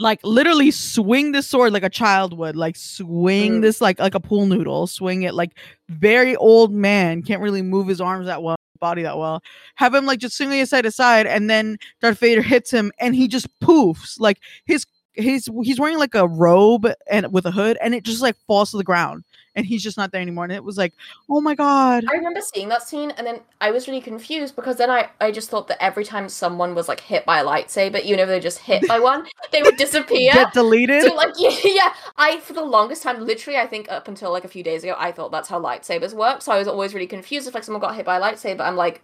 like literally swing the sword like a child would, like swing
Mm.
this like like a pool noodle, swing it like very old man, can't really move his arms that well, body that well. Have him like just swinging it side to side, and then Darth Vader hits him, and he just poofs like his he's he's wearing like a robe and with a hood, and it just like falls to the ground, and he's just not there anymore. And it was like, oh my god.
I remember seeing that scene, and then I was really confused because then I I just thought that every time someone was like hit by a lightsaber, even if they just hit by one, they would disappear.
Get deleted.
So like yeah, yeah, I for the longest time, literally, I think up until like a few days ago, I thought that's how lightsabers work. So I was always really confused if like someone got hit by a lightsaber. I'm like,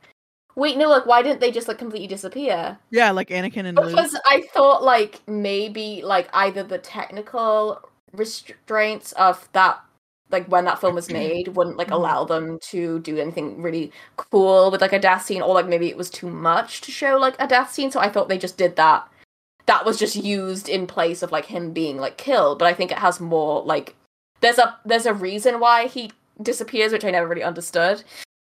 wait, no, like why didn't they just like completely disappear?
Yeah, like Anakin and Luke.
Because I thought like maybe like either the technical restraints of that like when that film was made wouldn't like
Mhm.
allow them to do anything really cool with like a death scene or like maybe it was too much to show like a death scene so i thought they just did that that was just used in place of like him being like killed but i think it has more like there's a there's a reason why he disappears which i never really understood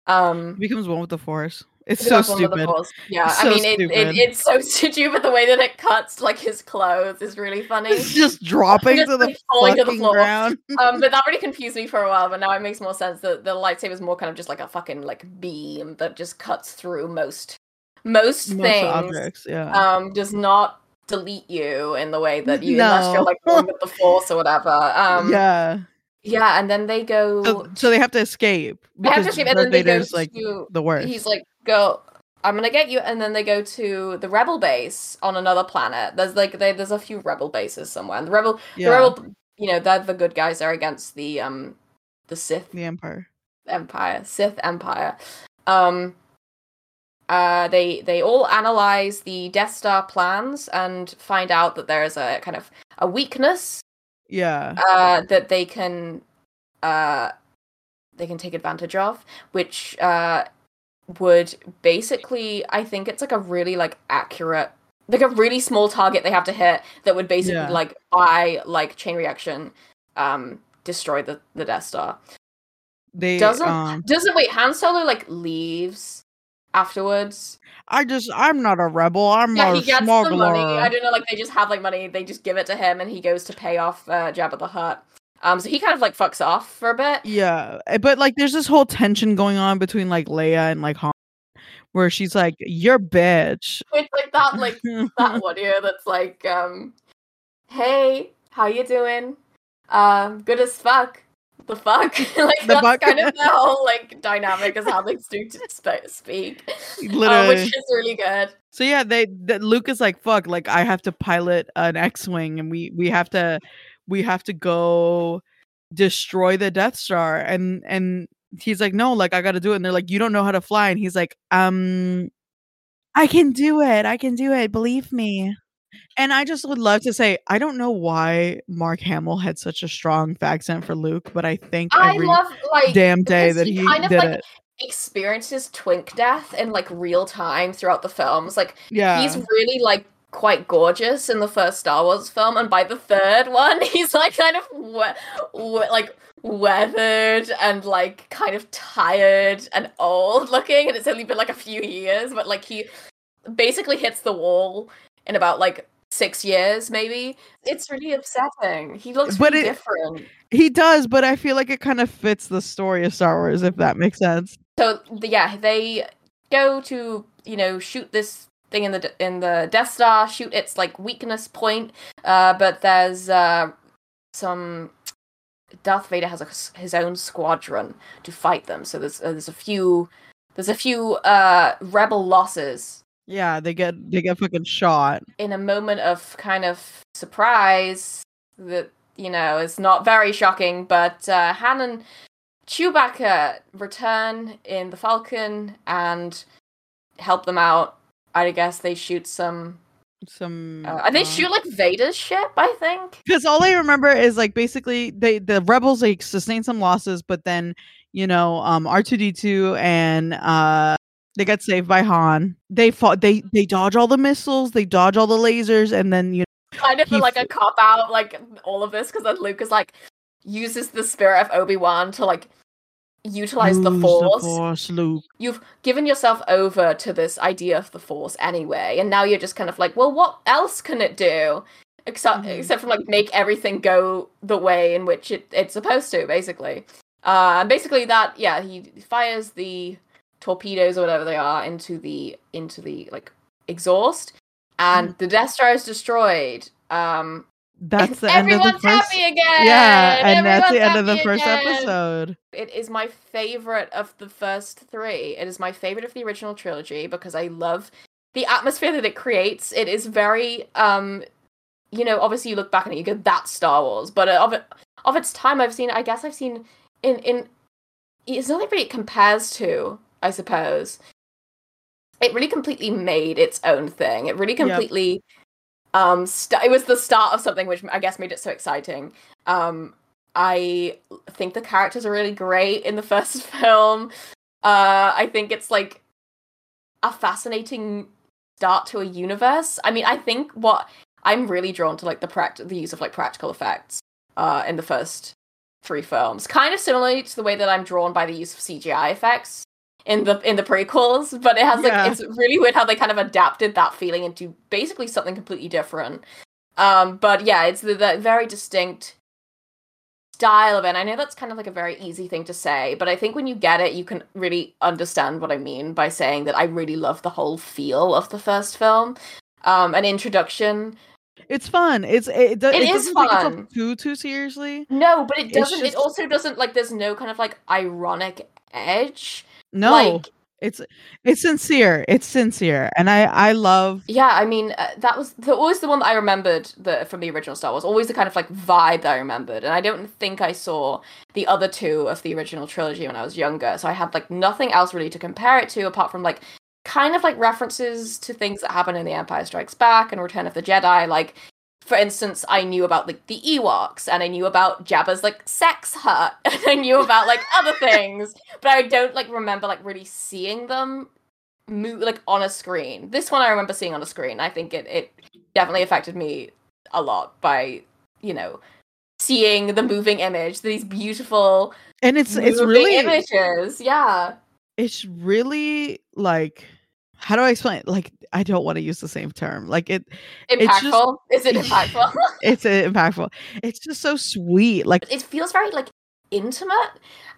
um
He becomes one with the Force. It's so
Dark One with the
stupid.
Yeah,
So
I mean, it, it, it's so stupid the way that it cuts like his clothes is really funny.
It's just dropping
Just,
to the
falling to the
fucking
floor.
ground.
um, but that really confused me for a while. But now it makes more sense that the lightsaber is more kind of just like a fucking like beam that just cuts through most most,
Most
things.
objects, yeah.
Um, does not delete you in the way that you unless you're like one with the force or whatever. Um, yeah,
yeah.
and then they go.
So, so they have to escape
they have to escape, and then they go
like
to
the worst.
he's like, "Go, I'm gonna get you," and then they go to the rebel base on another planet. There's like they, there's a few rebel bases somewhere, and the rebel
yeah.
the rebel you know they're the good guys They're against the um the Sith
The Empire.
Empire, Sith Empire. Um, uh, they they all analyze the Death Star plans and find out that there is a kind of a weakness
Yeah.
uh, that they can uh, they can take advantage of, which uh, would basically, I think it's like a really like accurate, like a really small target they have to hit that would basically
Yeah.
like by like chain reaction, um, destroy the the Death Star.
They
Doesn't
um
doesn't wait Han Solo like leaves afterwards.
I just I'm not a rebel. I'm
Yeah,
a
he gets
smuggler.
the money. I don't know, like they just have like money. They just give it to him, and he goes to pay off uh, Jabba the Hutt. Um, so he kind of like fucks off for a bit.
Yeah, eh, but like there's this whole tension going on between like Leia and like Han, where she's like, "You're bitch."
It's like that, like that one here that's like, um, hey, how you doing? Um, good as fuck. The fuck? like
The
that's kind of the whole like dynamic is how they do to sp- speak, uh, which is really good.
So yeah, they that Luke is like, "Fuck!" Like I have to pilot an X-wing, and we we have to we have to go destroy the Death Star, and and he's like, "No, like I got to do it." And they're like, "You don't know how to fly," and he's like, "Um, I can do it. I can do it. Believe me." And I just would love to say, I don't know why Mark Hamill had such a strong accent for Luke, but I think
I love like
damn day that
he
he
kind of,
did
like,
it.
experiences twink death in like real time throughout the films. Like
Yeah,
he's really like quite gorgeous in the first Star Wars film, and by the third one, he's like kind of we- we- like weathered and like kind of tired and old looking, and it's only been like a few years, but like he basically hits the wall in about like six years, maybe. It's really upsetting. He looks
But
really
it-
different.
he does, but I feel like it kind of fits the story of Star Wars, if that makes sense.
So yeah, they go to you know shoot this thing in the in the Death Star, shoot its like weakness point. Uh, but there's uh, some Darth Vader has a his own squadron to fight them. So there's uh, there's a few there's a few uh rebel losses
Yeah, they get they get fucking shot.
in a moment of kind of surprise that you know is not very shocking but uh han and chewbacca return in the falcon and help them out i guess they shoot some
Some
uh, they shoot like vader's ship i think
because all I remember is like basically they the rebels like sustain some losses, but then you know um R two D two and uh they get saved by Han. They fought. They they dodge all the missiles. They dodge all the lasers, and then you know,
kind of like a cop out like all of this because then luke is like uses the spirit of obi-wan to like utilize the force
force, Luke.
you've given yourself over to this idea of the force anyway and now you're just kind of like well what else can it do except
Mhm.
except for like make everything go the way in which it, it's supposed to basically uh and basically that yeah he fires the torpedoes or whatever they are into the into the like exhaust and
Mm.
the death star is destroyed um
That's the end of the first.
happy again
Yeah, and that's the end of the first
again.
episode.
It is my favorite of the first three. It is my favorite of the original trilogy because I love the atmosphere that it creates. It is very, um, you know, obviously you look back and you go, "That's Star Wars," but uh, of it, of its time, I've seen. I guess I've seen in in. It's not really it compares to, I suppose. It really completely made its own thing. It really
Yep.
Um, st- it was the start of something which I guess made it so exciting. Um, I think the characters are really great in the first film. Uh, I think it's like a fascinating start to a universe. I mean, I think what I'm really drawn to like the pract- the use of like practical effects uh, in the first three films, kind of similarly to the way that I'm drawn by the use of CGI effects in the in the prequels. But it has like
Yeah.
it's really weird how they kind of adapted that feeling into basically something completely different. Um, but yeah, it's the, the very distinct style of it. And I know that's kind of like a very easy thing to say, but I think when you get it, you can really understand what I mean by saying that I really love the whole feel of the first film. Um, an introduction.
It's fun. It's it, do-
It
it
is
doesn't take
fun.
too too seriously.
No, but it doesn't.
just-
It also doesn't like. There's no kind of like ironic edge.
No,
Like
It's it's sincere. It's sincere, and I I love.
Yeah, I mean uh, that was the, always the one that I remembered the, from the original Star Wars. Always the kind of like vibe that I remembered, and I don't think I saw the other two of the original trilogy when I was younger. So I had like nothing else really to compare it to apart from like kind of like references to things that happen in The Empire Strikes Back and Return of the Jedi. Like for instance, I knew about like the Ewoks and I knew about Jabba's like sex hut and I knew about like other things, but I don't like remember like really seeing them move like on a screen. This one I remember seeing on a screen. I think it it definitely affected me a lot by you know seeing the moving image, these beautiful
and it's it's really
images. Yeah,
it's really like how do I explain? it? Like I don't want to use the same term. Like it, it's just
impactful. Is it impactful?
it's impactful. It's just so sweet. Like
it feels very like intimate.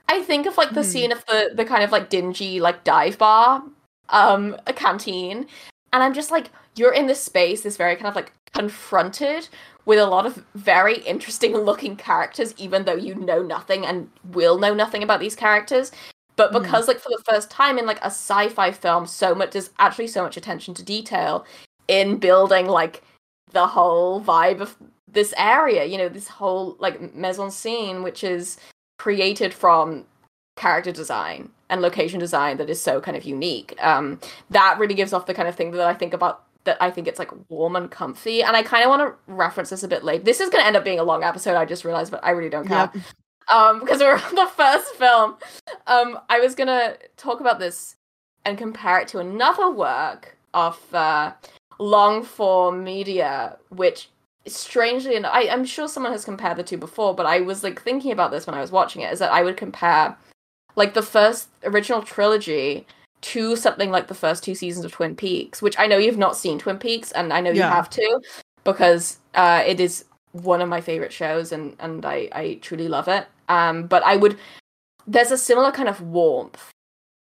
I think of like the
Mhm.
scene of the the kind of like dingy like dive bar, um, a canteen, and I'm just like, you're in this space, this very kind of like confronted with a lot of very interesting looking characters, even though you know nothing and will know nothing about these characters. But
Mhm.
because like for the first time in like a sci-fi film, so much there's actually so much attention to detail in building like the whole vibe of this area you know this whole like mise-en-scène which is created from character design and location design that is so kind of unique um that really gives off the kind of thing that i think about that i think it's like warm and comfy and i kind of want to reference this a bit late this is going to end up being a long episode i just realized but i really don't care. Um because we're on the first film. Um i was gonna talk about this and compare it to another work of uh long form media which strangely enough I, i'm sure someone has compared the two before but i was like thinking about this when i was watching it is that i would compare like the first original trilogy to something like the first two seasons of twin peaks which i know you've not seen twin peaks and i know you have to because uh it is one of my favorite shows and and i i truly love it um but i would there's a similar kind of warmth.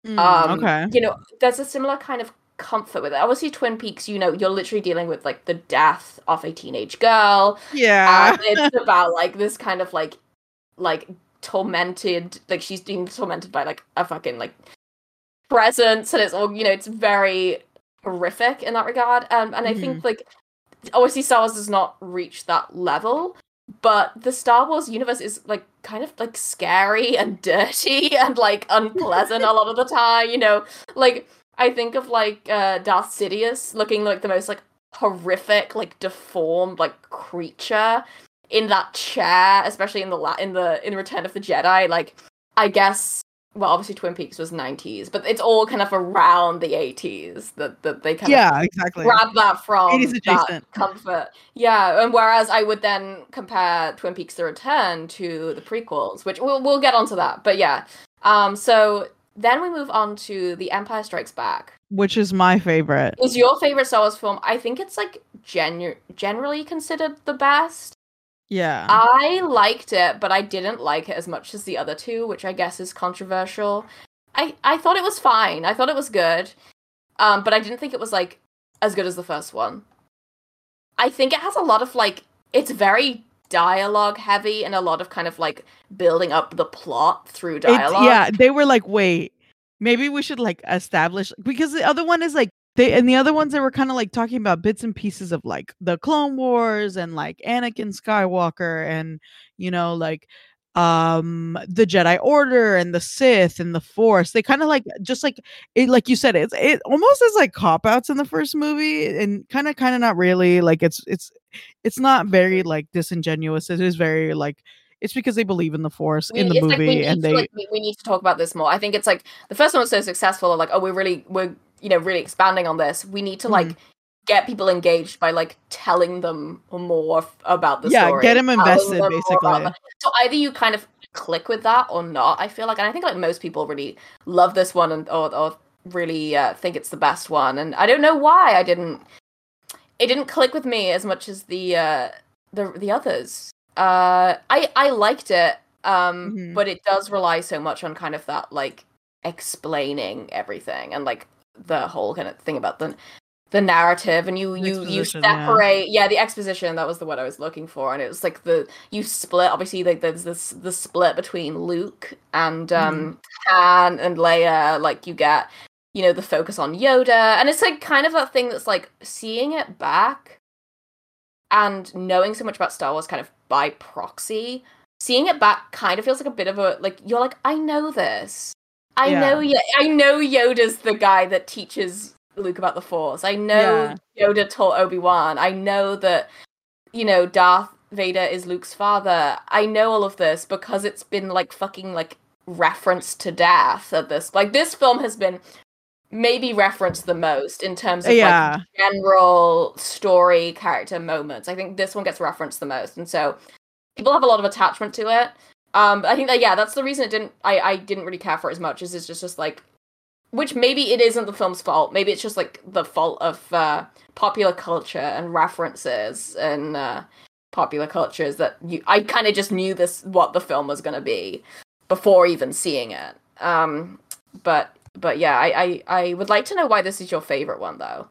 Mm,
um
okay.
you know there's a similar kind of comfort with it. Obviously twin peaks you know you're literally dealing with like the death of a teenage girl.
Yeah.
and it's about like this kind of like like tormented like she's being tormented by like a fucking like presence and it's all you know it's very horrific in that regard. Um, and i think like obviously star wars does not reach that level but the star wars universe is like kind of like scary and dirty and like unpleasant a lot of the time you know? Like i think of like uh darth sidious looking like the most like horrific like deformed like creature in that chair especially in the la- in the in return of the jedi. Like i guess well obviously twin peaks was 90s but it's all kind of around the 80s that, that they kind of
yeah, exactly.
grab that from
80s
that comfort. Yeah, and whereas I would then compare Twin Peaks: The Return to the prequels, which we'll we'll get onto that. But yeah, um, so then we move on to The Empire Strikes Back.
Which is my favorite.
Is your favorite Star Wars film? I think it's like genu- generally considered the best.
Yeah.
I liked it, but I didn't like it as much as the other two, which I guess is controversial. I I thought it was fine. I thought it was good. Um, but I didn't think it was like as good as the first one. I think it has a lot of like it's very dialogue heavy and a lot of kind of like building up the plot through
It's-
dialogue.
yeah, they were like, wait, maybe we should like establish because the other one is like they and the other ones that were kind of like talking about bits and pieces of like the Clone Wars and like Anakin Skywalker and you know like um the Jedi Order and the Sith and the Force. They kind of like just like it like you said it's it almost is like cop outs in the first movie and kind of kind of not really like it's it's it's not very like disingenuous. It is very like it's because they believe in the Force in the
it's like we
movie and
to,
they
like, we, we need to talk about this more. I think it's like the first one was so successful. Like, oh, we're really we're you know really expanding on this. We need to like
Mm-hmm.
get people engaged by like telling them more f- about the
Yeah,
story.
get 'em
telling
invested,
them
basically.
So either you kind of click with that or not. I feel like, and I think like most people really love this one and or, or really uh, think it's the best one. And I don't know why I didn't. It didn't click with me as much as the uh, the the others. Uh, I I liked it, um,
Mhm.
but it does rely so much on kind of that like explaining everything and like the whole kind of thing about the the narrative and you you you
Exposition, yeah.
separate yeah. the exposition that was the word i was looking for and it was like the you split obviously like there's this the split between luke and um han and leia like you get you know, the focus on Yoda, and it's like kind of that thing that's like seeing it back and knowing so much about Star Wars kind of by proxy. Seeing it back kind of feels like a bit of a like you're like I know this. I
Yeah.
know yeah, I know Yoda's the guy that teaches Luke about the Force. I know Yoda taught Obi-Wan. I know that you know Darth Vader is Luke's father. I know all of this because it's been like fucking like referenced to death at this. Like this film has been maybe referenced the most in terms of
Yeah.
like general story character moments. I think this one gets referenced the most, and so people have a lot of attachment to it. Um, I think that yeah, that's the reason it didn't. I I didn't really care for it as much. Is it's just just like, which maybe it isn't the film's fault. Maybe it's just like the fault of uh, popular culture and references and uh, popular cultures that you. I kind of just knew this what the film was gonna be before even seeing it. Um, but but yeah, I, I I would like to know why this is your favorite one though.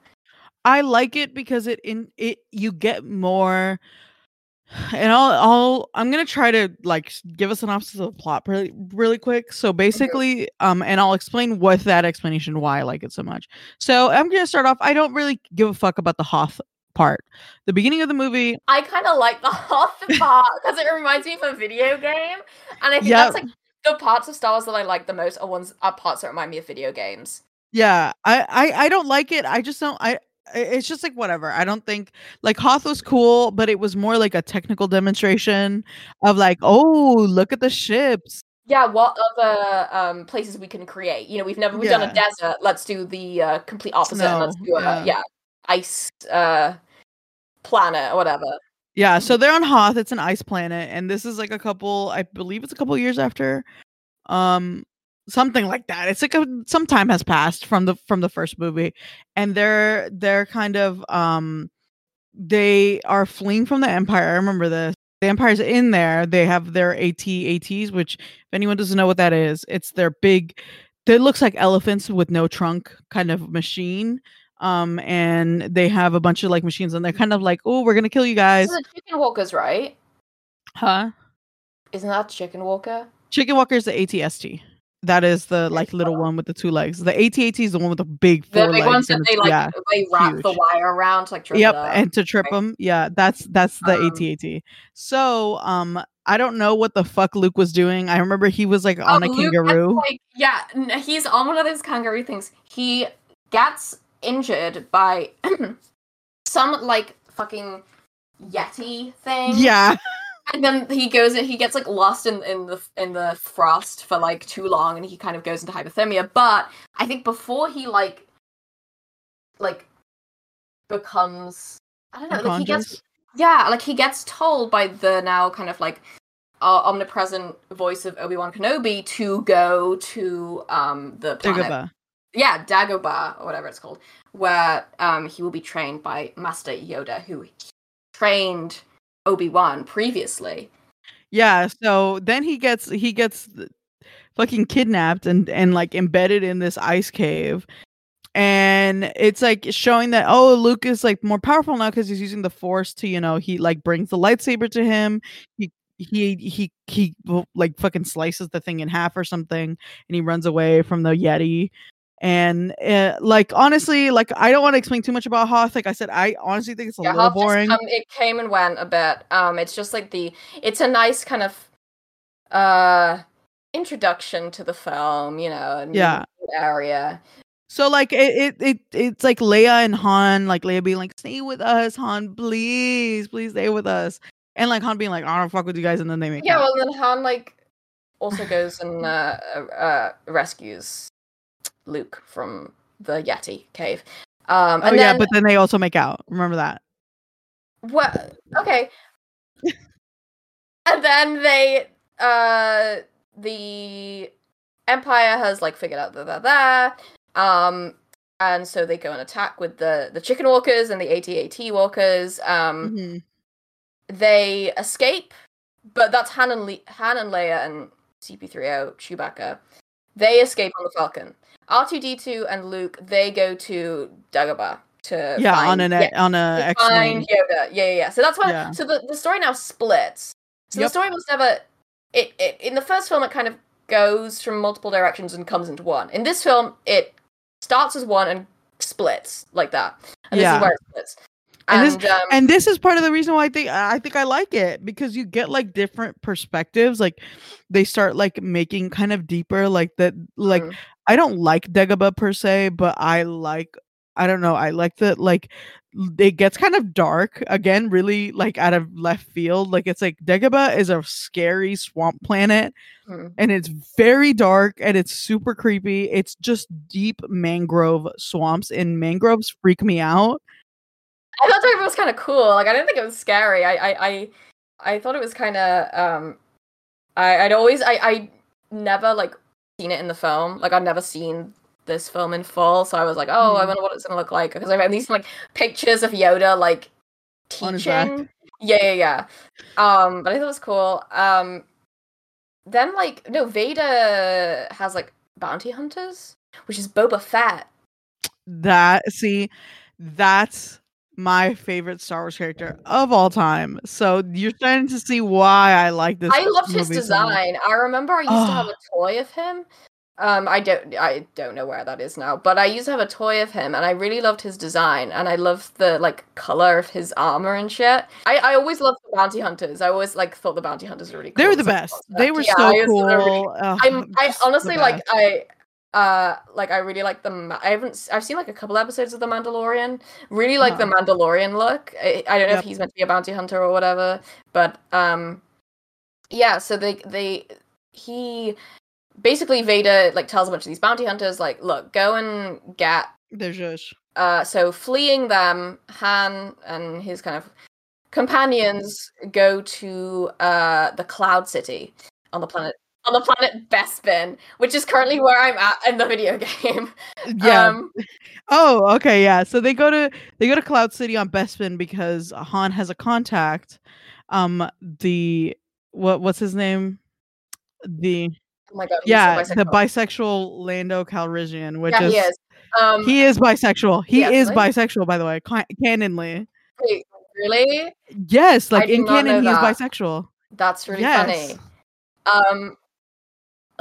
I like it because it in it you get more and I'll I'll I'm gonna try to like give a synopsis of the plot really really quick. So basically, um, and I'll explain with that explanation why I like it so much. So I'm gonna start off. I don't really give a fuck about the Hoth part. The beginning of the movie,
I kind of like the Hoth part because it reminds me of a video game, and I think
Yep.
that's like the parts of Star Wars that I like the most are ones are parts that remind me of video games.
yeah, I I, I don't like it. I just don't. I- it's just like whatever. I don't think like Hoth was cool, but it was more like a technical demonstration of like, oh, look at the ships.
Yeah, what other um, places we can create? You know, we've never we've done a desert. Let's do the uh, complete opposite. let's do a
yeah.
yeah, ice uh, planet or whatever.
Yeah, so they're on Hoth. It's an ice planet, and this is like a couple. I believe it's a couple years after, um, something like that. It's like a some time has passed from the from the first movie, and they're they're kind of um, they are fleeing from the Empire. I remember this. The Empire's in there. They have their AT ATs, which if anyone doesn't know what that is, it's their big. It looks like elephants with no trunk kind of machine. Um, and they have a bunch of like machines, and they're kind of like, "Oh, we're gonna kill you guys."
This is the Chicken Walkers, right?
Huh?
Isn't that Chicken Walker?
Chicken Walker is the ATST. That is the like little one with the two legs. The ATAT is the one with the big
The
four
big
legs.
ones that
and
they like
yeah.
they wrap the wire around to like trip
Yep, and to trip
right?
them. Yeah, that's that's the
Um,
ATAT. So, um, I don't know what the fuck Luke was doing. I remember he was like on
Oh,
a
Luke gets,
kangaroo.
like, yeah, he's on one of those kangaroo things. He gets injured by some like fucking yeti thing.
Yeah,
and then he goes and he gets like lost in, in the in the frost for like too long, and he kind of goes into hypothermia. But I think before he like like becomes I don't know, like he gets yeah, like he gets told by the now kind of like uh, omnipresent voice of Obi Wan Kenobi to go to um the planet,
Dagobah.
yeah, Dagobah or whatever it's called, where um he will be trained by Master Yoda, who trained Obi Wan previously.
Yeah, so then he gets he gets fucking kidnapped and and like embedded in this ice cave. And it's like showing that oh Luke is like more powerful now because he's using the force to, you know, he like brings the lightsaber to him. He he he he like fucking slices the thing in half or something and he runs away from the Yeti. And uh, like honestly, like I don't want to explain too much about Hoth. Like I said, I honestly think it's a
yeah,
little
Hoth
boring.
come- it came and went a bit. Um, it's just like the it's a nice kind of uh introduction to the film, you know, and
Yeah.
area.
So like it, it it it's like Leia and Han, like Leia being like, "Stay with us, Han, please, please stay with us," and like Han being like, "I don't fuck with you guys," and then they make
Yeah,
out.
well then Han like also goes and uh, uh, uh rescues Luke from the Yeti cave. Um,
oh yeah,
then,
but then they also make out. Remember that?
what? Okay. and then they, uh, the Empire has like figured out that they're there. Um, and so they go and attack with the the chicken walkers and the AT-AT walkers. Um,
Mhm.
they escape, but that's Han and Le- Han and Leia and CP3O Chewbacca. They escape on the Falcon. R2D2 and Luke they go to Dagobah to
Yeah, on an
yeah,
on a
to find. Yoda. Yeah, yeah, yeah. So that's why.
Yeah.
So the, the story now splits. So
Yep.
the story was never. It, it in the first film it kind of goes from multiple directions and comes into one. In this film, it starts as one and splits like that. And
Yeah.
this is where it splits.
And
And,
this-
um,
and this is part of the reason why I think I think I like it because you get like different perspectives. Like they start like making kind of deeper, like that. Like
Mm.
I don't like Dagobah per se, but I like I don't know. I like that like it gets kind of dark again, really like out of left field. Like it's like Dagobah is a scary swamp planet
mm.
and it's very dark and it's super creepy. It's just deep mangrove swamps and mangroves freak me out.
I thought it was kind of cool. Like I didn't think it was scary. I I I, I thought it was kind of um I I'd always I I never like seen it in the film. Like I'd never seen this film in full, so I was like, "Oh, I
Mhm.
wonder what it's going to look like" because I've at least like pictures of Yoda like
On his back.
teaching. Yeah, yeah, yeah. Um but I thought it was cool. Um then like no, Vader has like bounty hunters, which is Boba Fett.
That see, that's my favorite Star Wars character of all time. So you're starting to see why I like this.
I loved his
movie so
design. I remember I used to have
Oh.
a toy of him. Um, I don't, I don't know where that is now, but I used to have a toy of him, and I really loved his design, and I loved the like color of his armor and shit. I, I always loved the bounty hunters. I always like thought the bounty hunters were really. Cool they
were the best.
concept.
They were
Yeah,
so
I
cool.
really I'm I honestly like. I uh like I really like the Ma- I haven't i've seen like a couple episodes of the Mandalorian. Really like the Mandalorian look. I, I don't know
Yep.
if he's meant to be a bounty hunter or whatever, but um yeah, so they they he basically Vader like tells a bunch of these bounty hunters like, look, go and get
They're just
uh, so fleeing them, Han and his kind of companions go to uh, the Cloud City on the planet on the planet Bespin, which is currently where I'm at in the video game.
yeah.
Um,
oh, okay, yeah. So they go to they go to Cloud City on Bespin because Han has a contact. Um, the what what's his name? The
oh my god.
yeah, the
bisexual.
bisexual Lando Calrissian, which
yeah,
is,
he is. Um,
he is bisexual. He
Yeah,
is
really?
bisexual, by the way, ca- canonly.
wait, really?
Yes, like in canon, he is bisexual.
That's really
Yes.
funny. Um,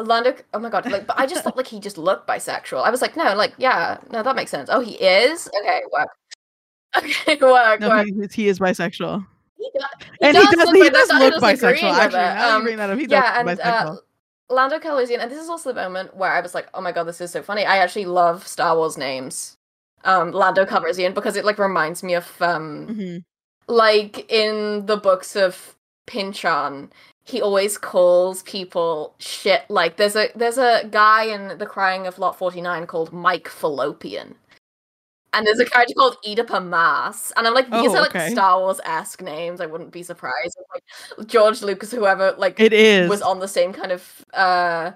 Lando. Oh my god! Like, but I just thought like he just looked bisexual. I was like, no, like, yeah, no, that makes sense. Oh, he is. Okay, work. Okay, work,
No,
work.
he, is- he is bisexual,
He does,
and he does
look
he does look bisexual.
with
Actually,
it. Um,
bring that up, he
yeah, and uh, Lando Calrissian, and this is also the moment where I was like, oh my god, this is so funny. I actually love Star Wars names. Um, Lando Calrissian because it like reminds me of um
Mhm.
like in the books of Pynchon, he always calls people shit. Like there's a there's a guy in the Crying of Lot 49 called Mike Fallopian. And there's a character called Oedipus Maas. And I'm like, these
Oh,
are like
okay.
Star Wars esque names. I wouldn't be surprised. if, Like George Lucas, whoever like
It is.
was on the same kind of uh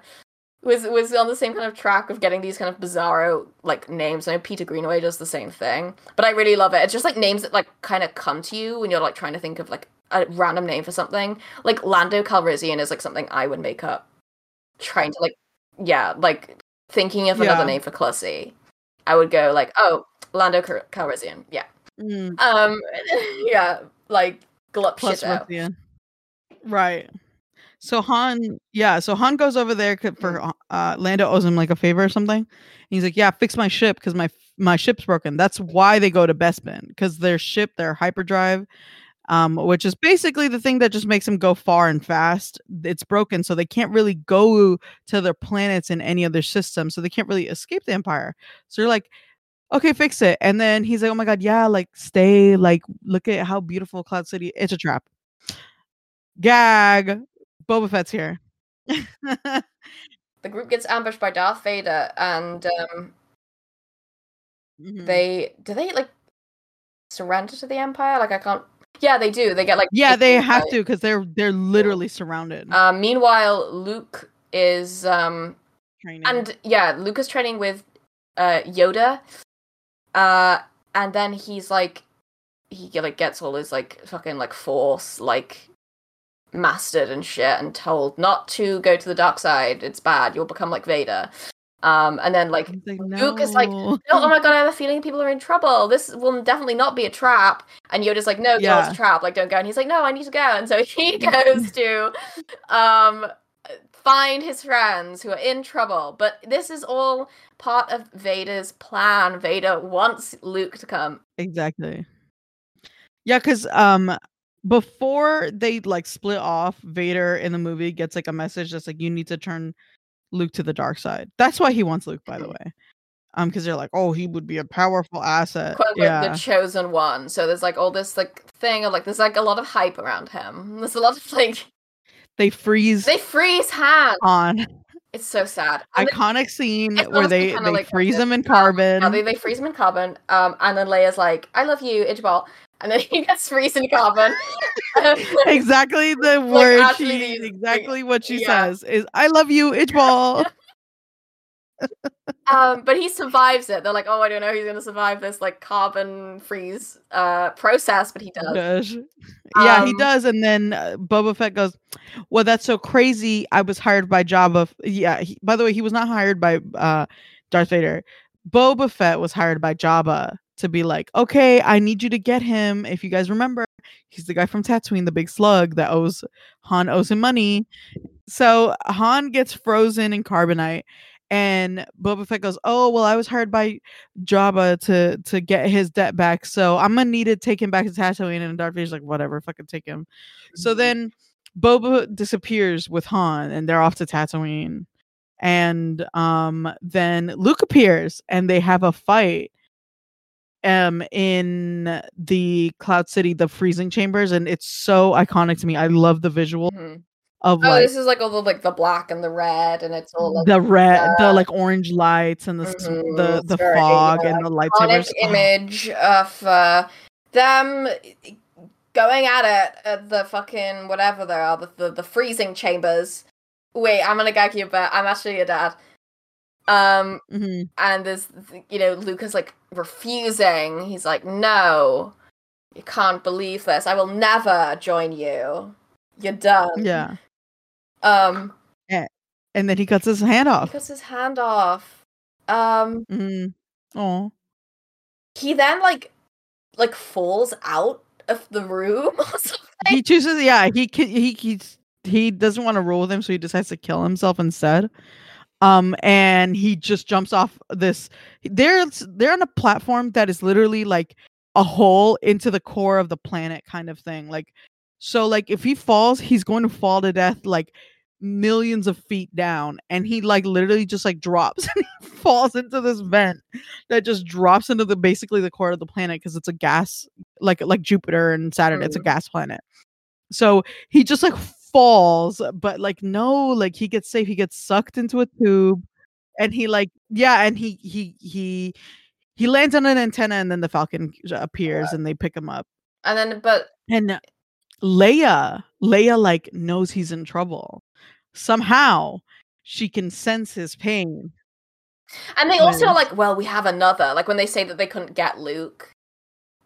was was on the same kind of track of getting these kind of bizarro like names. I know Peter Greenaway does the same thing, but I really love it. It's just like names that like kind of come to you when you're like trying to think of like a random name for something. Like Lando Calrissian is like something I would make up, trying to like yeah like thinking of another name for Clussy. I would go like oh Lando Cal- Calrissian yeah
Mm,
um yeah like glup
plus
shit out.
Right. So Han, yeah. So Han goes over there for
Mm.
uh, Lando owes him like a favor or something. And he's like, "Yeah, fix my ship because my my ship's broken." That's why they go to Bespin because their ship, their hyperdrive, um, which is basically the thing that just makes them go far and fast. It's broken, so they can't really go to their planets in any other system. So they can't really escape the Empire. So you're like, okay, fix it. And then he's like, oh my god, yeah, like stay, like look at how beautiful Cloud City. It's a trap. Gag. Boba Fett's here.
the group gets ambushed by Darth Vader, and um,
Mhm.
they do they like surrender to the Empire? Like I can't. Yeah, they do. They get like
yeah, they have to because they're they're literally surrounded.
Uh, meanwhile, Luke is um
training.
and yeah, Luke is training with uh Yoda, uh, and then he's like he like gets all his like fucking like force like mastered and shit and told not to go to the dark side. It's bad. You'll become like Vader. Um, and then like Luke is like,
"No."
oh, my god, I have a feeling people are in trouble. This will definitely not be a trap. And Yoda's like, no,
Yeah.
it's a trap. Like, don't go. And he's like, no, I need to go. And so he goes to um find his friends who are in trouble. But this is all part of Vader's plan. Vader wants Luke to come.
Exactly. Yeah, because um before they like split off, Vader in the movie gets like a message that's like you need to turn Luke to the dark side. That's why he wants Luke, by the way. Um, because they're like, oh, he would be a powerful asset.
Quote
yeah.
the chosen one. So there's like all this like thing of like there's like a lot of hype around him. There's a lot of like
They freeze
they freeze Han.
on
It's so sad. And
iconic scene where they they
like
freeze
this,
him in carbon.
Yeah, they, they freeze him in carbon. Um, and then Leia's like, "I love you, Idgeball," and then he gets freezed in carbon.
exactly the
Like,
word she exactly what she
yeah.
says is I love you, Itchball.
um, but he survives it. They're like, "Oh, I don't know, if he's gonna survive this like carbon freeze uh process," but he does.
Yeah, he
Um,
does. And then uh, Boba Fett goes, Well, that's so crazy. I was hired by Jabba. f- Yeah. He, by the way, he was not hired by uh, Darth Vader. Boba Fett was hired by Jabba to be like, Okay, I need you to get him. If you guys remember, he's the guy from Tatooine, the big slug that owes Han owes him money. So Han gets frozen in carbonite. And Boba Fett goes, "Oh well, I was hired by Jabba to to get his debt back, so I'm gonna need to take him back to Tatooine." And Darth Vader's like, "Whatever, fucking take him." So then Boba disappears with Han, and they're off to Tatooine. And um, then Luke appears, and they have a fight. Um, in the Cloud City, the freezing chambers, and it's so iconic to me. I love the visual
Mhm.
of
Oh,
like
this is like all the like the black and the red, and it's all like
the red, the like orange lights and the
Mhm,
the the
very,
fog
yeah,
and the
iconic
lightsabers. Oh,
image of uh, them going at it at the fucking whatever they are, the, the the freezing chambers. Wait, I'm gonna gag you, but I'm actually your dad. Um,
Mhm.
and there's you know Luke's like refusing. He's like, no, you can't believe this. I will never join you. You're done.
Yeah,
Um,
and then he cuts his hand off.
he cuts his hand off. Um.
Mm. Oh,
he then like like falls out of the room or something.
he chooses. Yeah, he he he he doesn't want to roll with him, so he decides to kill himself instead. Um, and he just jumps off this. They're they're on a platform that is literally like a hole into the core of the planet, kind of thing. Like, so like if he falls, he's going to fall to death like millions of feet down, and he like literally just like drops and falls into this vent that just drops into the basically the core of the planet because it's a gas like like Jupiter and Saturn. It's a
Mm.
gas planet. So he just like falls, but like no, like he gets safe. He gets sucked into a tube, and he like yeah, and he he he he lands on an antenna, and then the Falcon appears, and they pick him up.
And then, but
And Leia, Leia like knows he's in trouble. Somehow she can sense his pain.
and they also are like, well, we have another. Like when they say that they couldn't get Luke.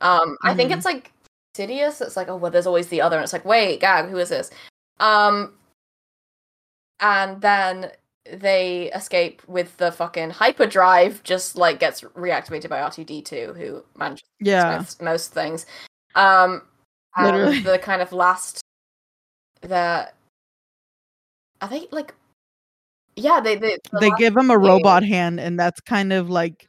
Um, I think it's like Sidious. It's like, oh well, there's always the other. And it's like, wait, gag, who is this? Um, and then they escape with the fucking hyperdrive. Just like gets reactivated by R two D two, who manages
Yeah.
most, most things. Um, and
Literally.
the kind of last the I think like yeah they they the
they give him a robot hand and that's kind of like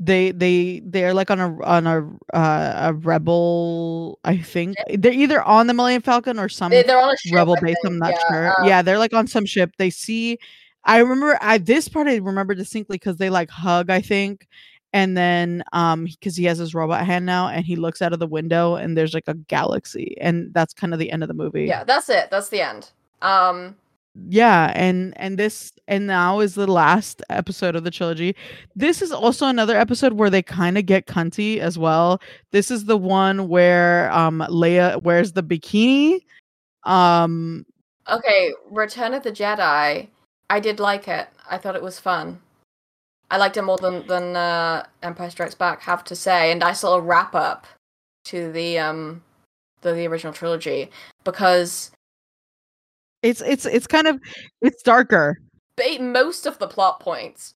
they they they're like on a on a uh, a rebel i think. They're either on the millennium falcon or some
they, they're on a ship,
rebel base i'm not
yeah,
sure.
Um,
yeah they're like on some ship. They see i remember i this part i remember distinctly because they like hug i think and then um because he has his robot hand now and he looks out of the window and there's like a galaxy and that's kind of the end of the movie.
Yeah that's it. That's the end. Um
yeah and and this and now is the last episode of the trilogy. This is also another episode where they kind of get cunty as well. This is the one where um leia wears the bikini um
okay return of the jedi i did like it. I thought it was fun. I liked it more than than uh empire strikes back have to say and i saw a wrap up to the um the, the original trilogy because
it's it's it's kind of it's darker
ba- most of the plot points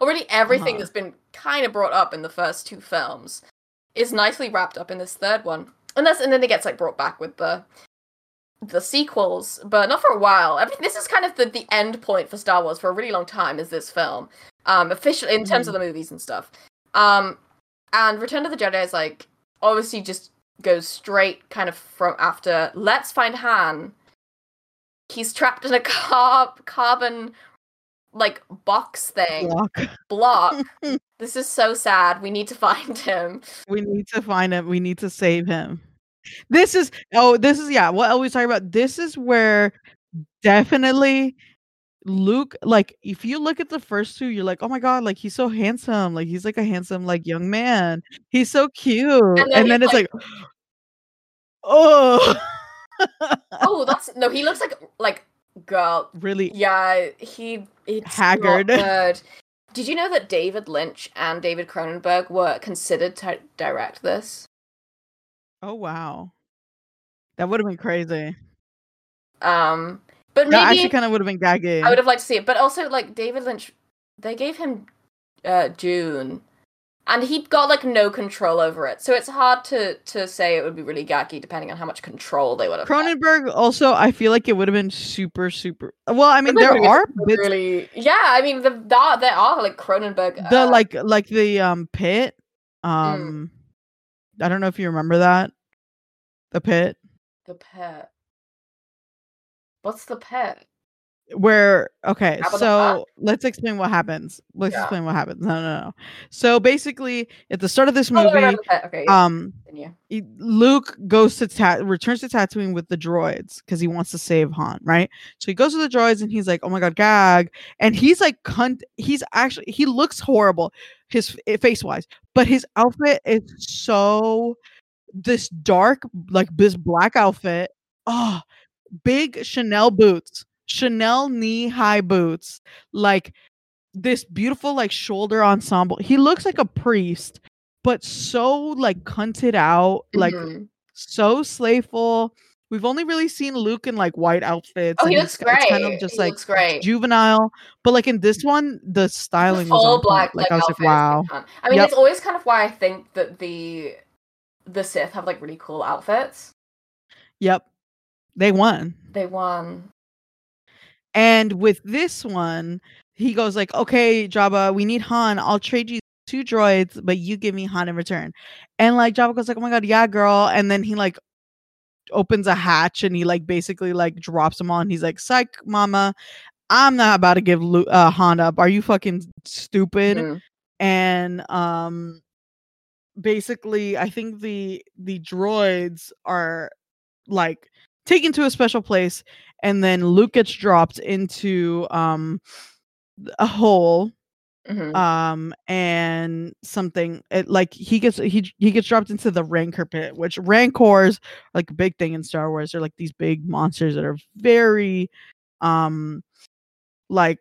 already everything
Uh-huh.
that's been kind of brought up in the first two films is nicely wrapped up in this third one and that's and then it gets like brought back with the the sequels, but not for a while. I mean, this is kind of the, the end point for Star Wars for a really long time. Is this film, um, officially in terms of the movies and stuff. Um, and Return of the Jedi is like obviously just goes straight kind of from after. Let's find Han. He's trapped in a carb carbon like box thing
Block.
block. this is so sad. We need to find him.
We need to find him. We need to save him. This is oh, this is yeah. What I always talking about. This is where definitely Luke. Like, if you look at the first two, you're like, oh my god, like he's so handsome. Like he's like a handsome like young man. He's so cute. And
then
then,
he's
it's like, oh,
Oh, that's no. He looks like like girl.
really
Yeah, he it's
Haggard.
Did you know that David Lynch and David Cronenberg were considered to direct this?
Oh wow. That would have been crazy.
Um, but
That
maybe
actually kind of would have been gaggy.
I would have liked to see it. But also, like David Lynch, they gave him uh, Dune, and he got like no control over it. So it's hard to to say it would be really gaggy depending on how much control they would have. had.
Cronenberg also, I feel like it would have been super, super. Well, I mean, there are bits,
really, yeah. I mean, the there, there are like Cronenberg.
the
uh,
like, like the um pit. Um, I don't know if you remember that. The pit,
the pet. What's the pet?
Where okay, so let's explain what happens. Let's
Yeah.
explain what happens. No, no, no. So basically, at the start of this
Oh,
movie.
Okay, yeah,
um, he- Luke goes to ta- returns to Tatooine with the droids because he wants to save Han, right? So he goes to the droids and he's like, "Oh my god, gag!" And he's like, "Cunt." He's actually he looks horrible, his face wise, but his outfit is so this dark, like this black outfit. Oh, big Chanel boots, Chanel knee high boots, like this beautiful like shoulder ensemble. He looks like a priest, but so like cunted out, like
Mhm.
so slayful. We've only really seen Luke in like white outfits.
oh, he
and
looks great.
Kind of just
he
like
great.
juvenile, but like in this one, the
The
styling was
full
on
black.
Like
like
I was like, wow.
I mean,
Yep.
it's always kind of why I think that the the Sith have like really cool outfits.
Yep, they won.
They won.
And with this one, he goes like, "Okay, Jabba, we need Han. I'll trade you two droids, but you give me Han in return." And like Jabba goes like, "Oh my god, yeah, girl." And then he like opens a hatch and he like basically like drops him on. He's like, "Psych, mama, I'm not about to give Lu- uh, Han up. Are you fucking stupid?" And um basically i think the the droids are like taken to a special place and then luke gets dropped into um a hole
Mhm.
um and something it, like he gets he he gets dropped into the rancor pit which rancors are like a big thing in star wars they're like these big monsters that are very um like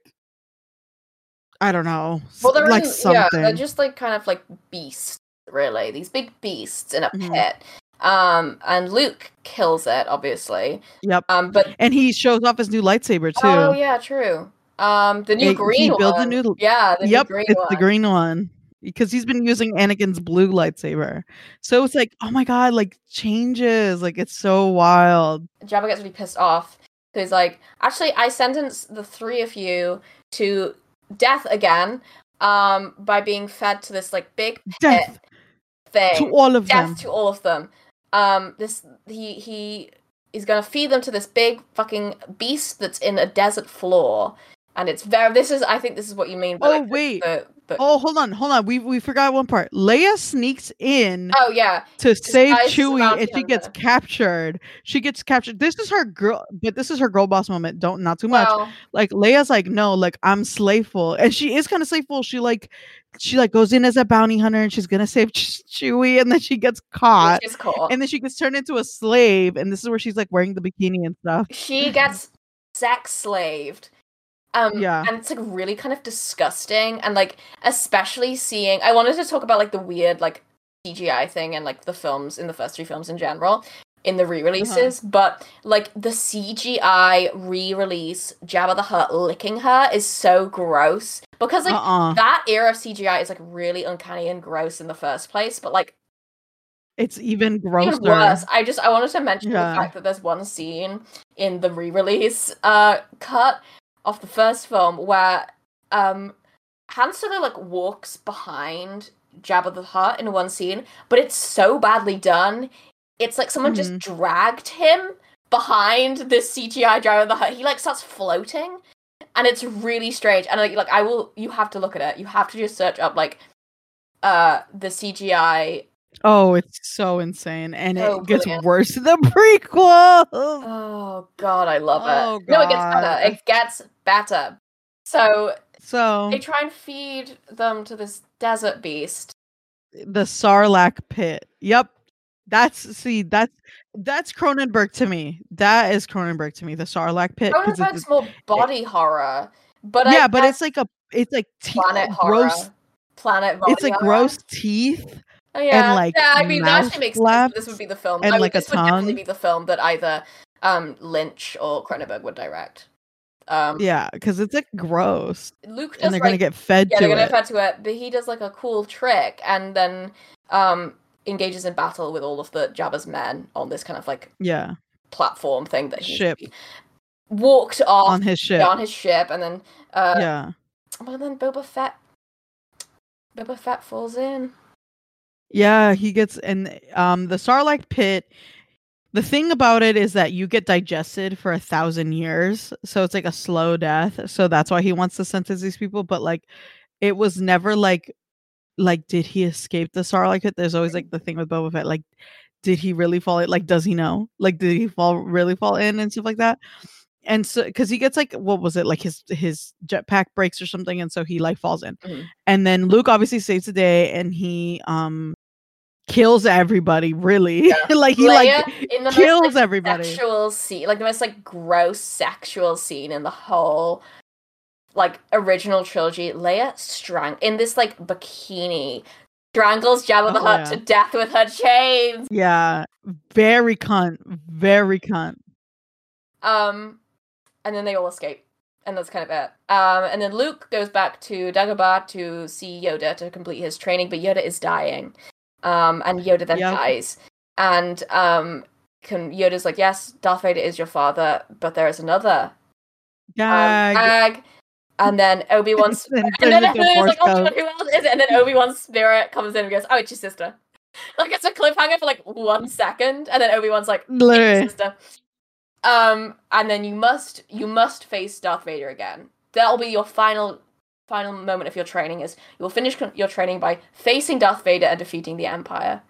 i don't know
well, they're
like
in-
something
yeah, they're just like kind of like beasts, really. These big beasts in a
Mhm.
pit. Um, and Luke kills it, obviously.
yep
Um, but
and he shows off his new lightsaber too
oh yeah, true. Um, the new
He- he
green
builds a
one.
new-
yeah, the
yep
new green
it's
one.
the green one because he's been using anakin's blue lightsaber so it's like oh my god like changes like it's so wild
Jabba gets really pissed off. So he's like, actually, I sentence the three of you to death again um, by being fed to this like big
death
thing.
to all of
death
them
to all of them. Um, this he he is gonna feed them to this big fucking beast that's in a desert floor, and it's very. This is I think this is what you mean. By,
oh
like,
wait
The, the,
oh hold on hold on. We we forgot one part. Leia sneaks in
oh yeah,
to save chewie and she gets captured. She gets captured. This is her girl but this is her girl boss moment don't not too much. Like Leia's like, no, like I'm slaveful, and she is kind of slaveful. She like, she like goes in as a bounty hunter, and she's gonna save Ch- Chewie, and then she gets caught,
which is cool.
and then she gets turned into a slave, and this is where she's like wearing the bikini and stuff.
she gets sex slaved. Um,
Yeah.
and it's like really kind of disgusting, and like especially seeing. I wanted to talk about like the weird like CGI thing and like the films in the first three films in general in the re-releases, but like the CGI re-release Jabba the Hutt licking her is so gross because like
uh-uh.
that era of CGI is like really uncanny and gross in the first place, but like
It's even grosser.
Even worse. I just I wanted to mention
Yeah.
the fact that there's one scene in the re-release uh cut of the first film where um Han Solo like walks behind Jabba the Hutt in one scene, but it's so badly done. It's like someone just
Mm-hmm.
dragged him behind this CGI Jabba the Hutt. He like starts floating, and it's really strange. And like, like I will, you have to look at it. You have to just search up like uh the CGI
Oh, it's so insane, and
So
it gets
brilliant.
worse in the prequel.
Oh god, I love
Oh,
it. No, it gets better. It gets better. So
So
they try and feed them to this desert beast.
the Sarlacc pit. Yep, that's see that's that's Cronenberg to me. That is Cronenberg to me. The Sarlacc pit.
Cronenberg's more body horror, but
yeah,
I
but it's like a it's like te-
planet horror.
gross.
Planet body
It's like
horror.
gross teeth.
Oh, yeah.
like,
yeah, I mean that actually makes sense. This would be the film.
and,
I would-
like,
this would definitely be the film that either um Lynch or Cronenberg would direct. Um
Yeah, because it's like gross,
Luke does
and they're
like
gonna get fed
yeah,
to
they're gonna
it.
refer to it, but he does like a cool trick and then um engages in battle with all of the Jabba's men on this kind of like
yeah,
platform thing that he
Ship.
walked off
on his ship.
on his ship and then uh
yeah,
Well, then Boba Fett Boba Fett falls in.
yeah. He gets in um the Sarlacc pit. The thing about it is that you get digested for a thousand years, so it's like a slow death. So that's why he wants to sentence these people. But like, it was never like, like, did he escape the Sarlacc pit? There's always like the thing with Boba Fett, like, did he really fall? in? Like, does he know? Like, did he fall really fall in and stuff like that? And so, because he gets like, what was it? Like his his jetpack breaks or something, and so he like falls in.
Mhm.
And then Luke obviously saves the day, and he um kills everybody. Really,
Yeah.
like he
Leia
like
in the
kills
most, like,
everybody.
Sexual scene, like the most like gross sexual scene in the whole like original trilogy. Leia strang in this like bikini strangles Jabba the
Oh,
Hutt
yeah.
to death with her chains.
Yeah, very cunt, very cunt.
Um, and then they all escape, and that's kind of it. Um, and then Luke goes back to Dagobah to see Yoda to complete his training, but Yoda is dying. Um, and Yoda then
Yep.
dies, and um, can Yoda's like, yes, Darth Vader is your father, but there is another um,
Gag.
gag. And then Obi Wan's
And
then everyone's like, oh god, who else is it? And then Obi Wan's spirit comes in and goes, oh, it's your sister. Like it's a cliffhanger for like one second, and then Obi Wan's like, it's your sister. Um, and then you must you must face Darth Vader again. That'll be your final final moment of your training. Is you will finish con- your training by facing Darth Vader and defeating the Empire.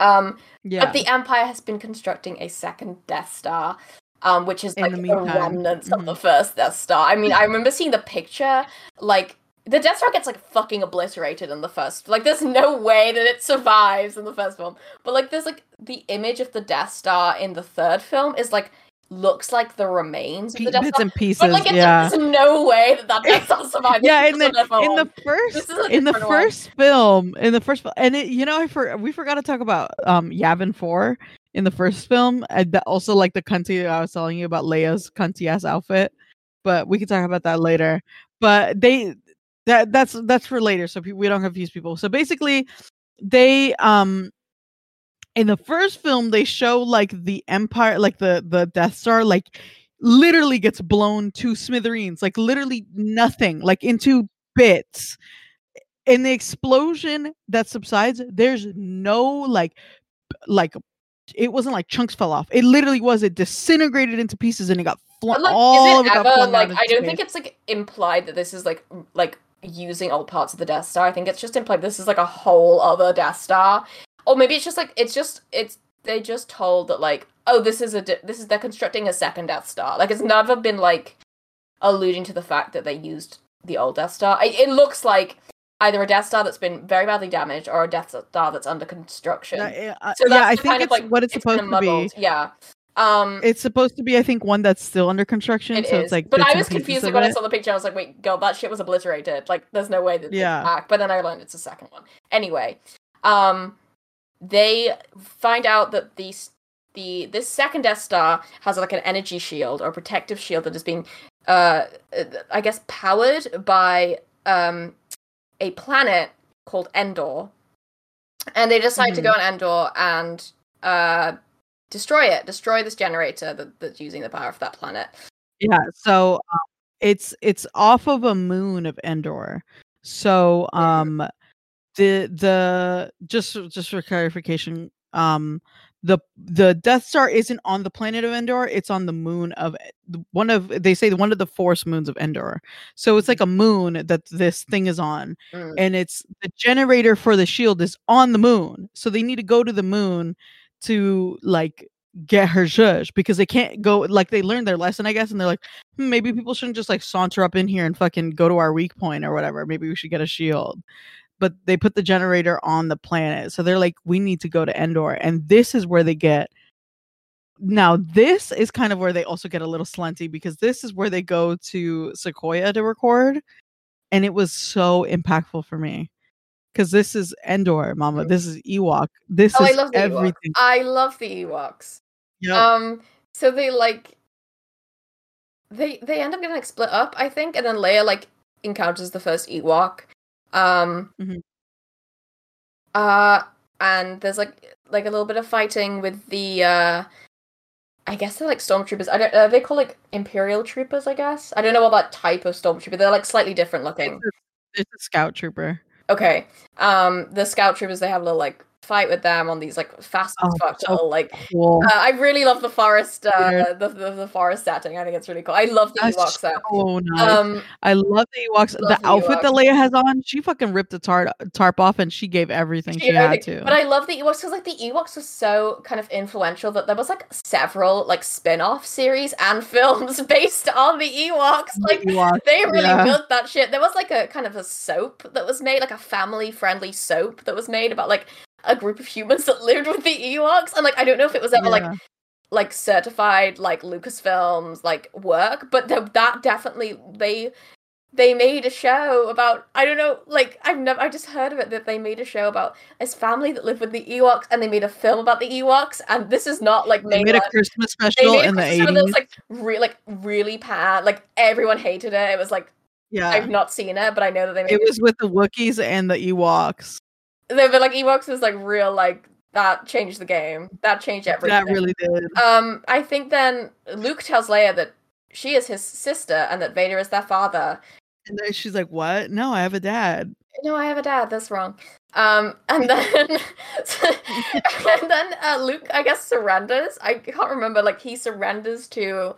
Um,
Yeah.
but the Empire has been constructing a second Death Star, um, which is
In
like
the
the, remnants of
Mhm.
the first Death Star. I mean, I remember seeing the picture, like the Death Star gets like fucking obliterated in the first. Like, there's no way that it survives in the first film. But like, there's like the image of the Death Star in the third film is like looks like the remains of the Death
bits
Star.
and pieces.
But like, it's,
yeah.
there's no way that that Death Star survives.
yeah, in the in the first
This is a
in the
different one.
first film, in the first film, and it, you know, I for we forgot to talk about um Yavin Four in the first film, and that also like the cunty I was telling you about Leia's cunty ass outfit, but we can talk about that later. But they that that's that's for later, so we don't confuse people. So basically, they um in the first film they show like the empire like the the death star like literally gets blown to smithereens like literally nothing like into bits. In the explosion that subsides there's no like like it wasn't like chunks fell off. It literally was it disintegrated into pieces and it got flung
like,
all
is
it
ever like I don't think it's like implied that this is like like using old parts of the Death Star. I think it's just implied this is like a whole other Death Star, or maybe it's just like it's just it's they just told that like oh this is a di- this is they're constructing a second Death Star. Like it's never been like alluding to the fact that they used the old Death Star. I, it looks like either a Death Star that's been very badly damaged or a Death Star that's under construction.
Uh,
So
yeah, I think it's
like,
what it's,
it's
supposed to be.
Yeah. Um,
It's supposed to be, I think, one that's still under construction.
It is,
so it's like,
but I was confused like, when I saw the picture. I was like, "Wait, God, that shit was obliterated. Like, there's no way that
Yeah.
back." But then I learned it's a second one. Anyway, um, they find out that the the this second Death Star has like an energy shield or protective shield that is being, uh, uh, I guess, powered by um a planet called Endor. and they decide to
Mhm.
go on Endor and uh, destroy it, destroy this generator that, that's using the power of that planet.
Yeah, so um, it's it's off of a moon of Endor. So um the the just just for clarification, um the the Death Star isn't on the planet of Endor, it's on the moon of one of they say one of the forest moons of Endor. So it's like a moon that this thing is on
Mm.
and it's the generator for the shield is on the moon. So they need to go to the moon to like get her zhuzh because they can't go like they learned their lesson, I guess, and they're like, "Hmm, maybe people shouldn't just like saunter up in here and fucking go to our weak point or whatever. Maybe we should get a shield. But they put the generator on the planet. So they're like, we need to go to Endor. And this is where they get now this is kind of where they also get a little slunty because this is where they go to Sequoia to record. And it was so impactful for me. Because this is Endor, mama. This is Ewok. This
Oh, I
is
love the Ewoks.
everything.
I love the Ewoks.
Yep.
Um, so they like they they end up getting like split up, I think, and then Leia like encounters the first Ewok. Um,
Mhm.
uh, and there's like like a little bit of fighting with the uh, I guess they're like stormtroopers. I don't. Uh, they call like Imperial troopers. I guess I don't know what that type of stormtrooper. They're like slightly different looking.
It's a, it's a scout trooper.
Okay. Um, the scout troopers they have a little like fight with them on these like fast as
Oh,
fuck
so
like
Cool.
uh, I really love the forest, uh,
Yeah.
the, the the forest setting. I think it's really cool. I love the
That's
Ewoks
so nice.
Um,
I love the Ewoks.
love
The
the
outfit that
Ewoks.
Leia has on, she fucking ripped the tarp tarp off and she gave everything she
I
had to.
But I love the Ewoks because like the Ewoks were so kind of influential that there was like several like spin-off series and films based on the Ewoks. Like
Ewoks,
they really
yeah.
built that shit. There was like a kind of a soap that was made, like a family-friendly soap that was made about like a group of humans that lived with the Ewoks. And like I don't know if it was ever like
Yeah.
like certified like Lucasfilms like work, but th- that definitely they they made a show about I don't know like I've never I just heard of it that they made a show about this family that lived with the Ewoks and they made a film about the Ewoks and this is not like
They made a Christmas special
a
in the
Christmas show that was
eighties.
like re- like really bad like everyone hated it it was like
Yeah,
I've not seen it but I know that they made
it was with the Wookiees and the Ewoks.
They were like Ewoks was like real like that changed the game that changed everything
That really did.
Um, I think then Luke tells Leia that she is his sister and that Vader is their father.
And then she's like, "What? No, I have a dad."
No, I have a dad. That's wrong. Um, and then and then uh, Luke, I guess, surrenders. I can't remember. Like he surrenders to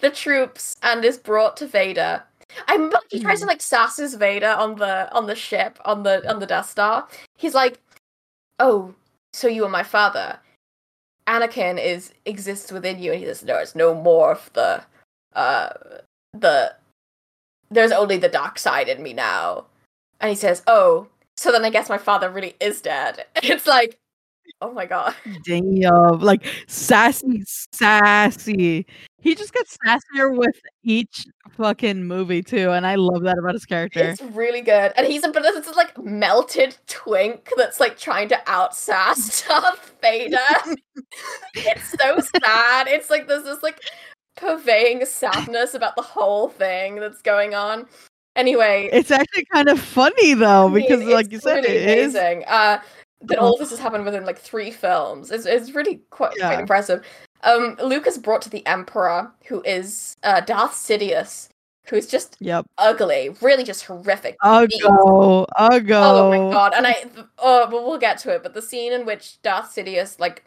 the troops and is brought to Vader. I remember he tries to like sasses Vader on the on the ship on the on the Death Star. He's like, "Oh, so you are my father." Anakin is exists within you, and he says, "No, it's no more of the, uh, the. There's only the dark side in me now." And he says, "Oh, so then I guess my father really is dead." It's like, oh my god,
Damn, like sassy, sassy. He just gets sassier with each fucking movie too, and I love that about his character.
it's really good. And he's a but this is like melted twink that's like trying to out outsass Darth Vader. it's so sad. It's like there's this like purveying sadness about the whole thing that's going on. Anyway,
It's actually kind of funny though, because like you said,
really
it is.
amazing. Uh, that all this has happened within like three films. It's, it's really quite, quite impressive. Um, Luke is brought to the Emperor, who is uh, Darth Sidious, who is just
Yep.
ugly, really just horrific.
I'll
beast.
go. I'll go.
Oh my god! And I, oh, but we'll get to it. But the scene in which Darth Sidious like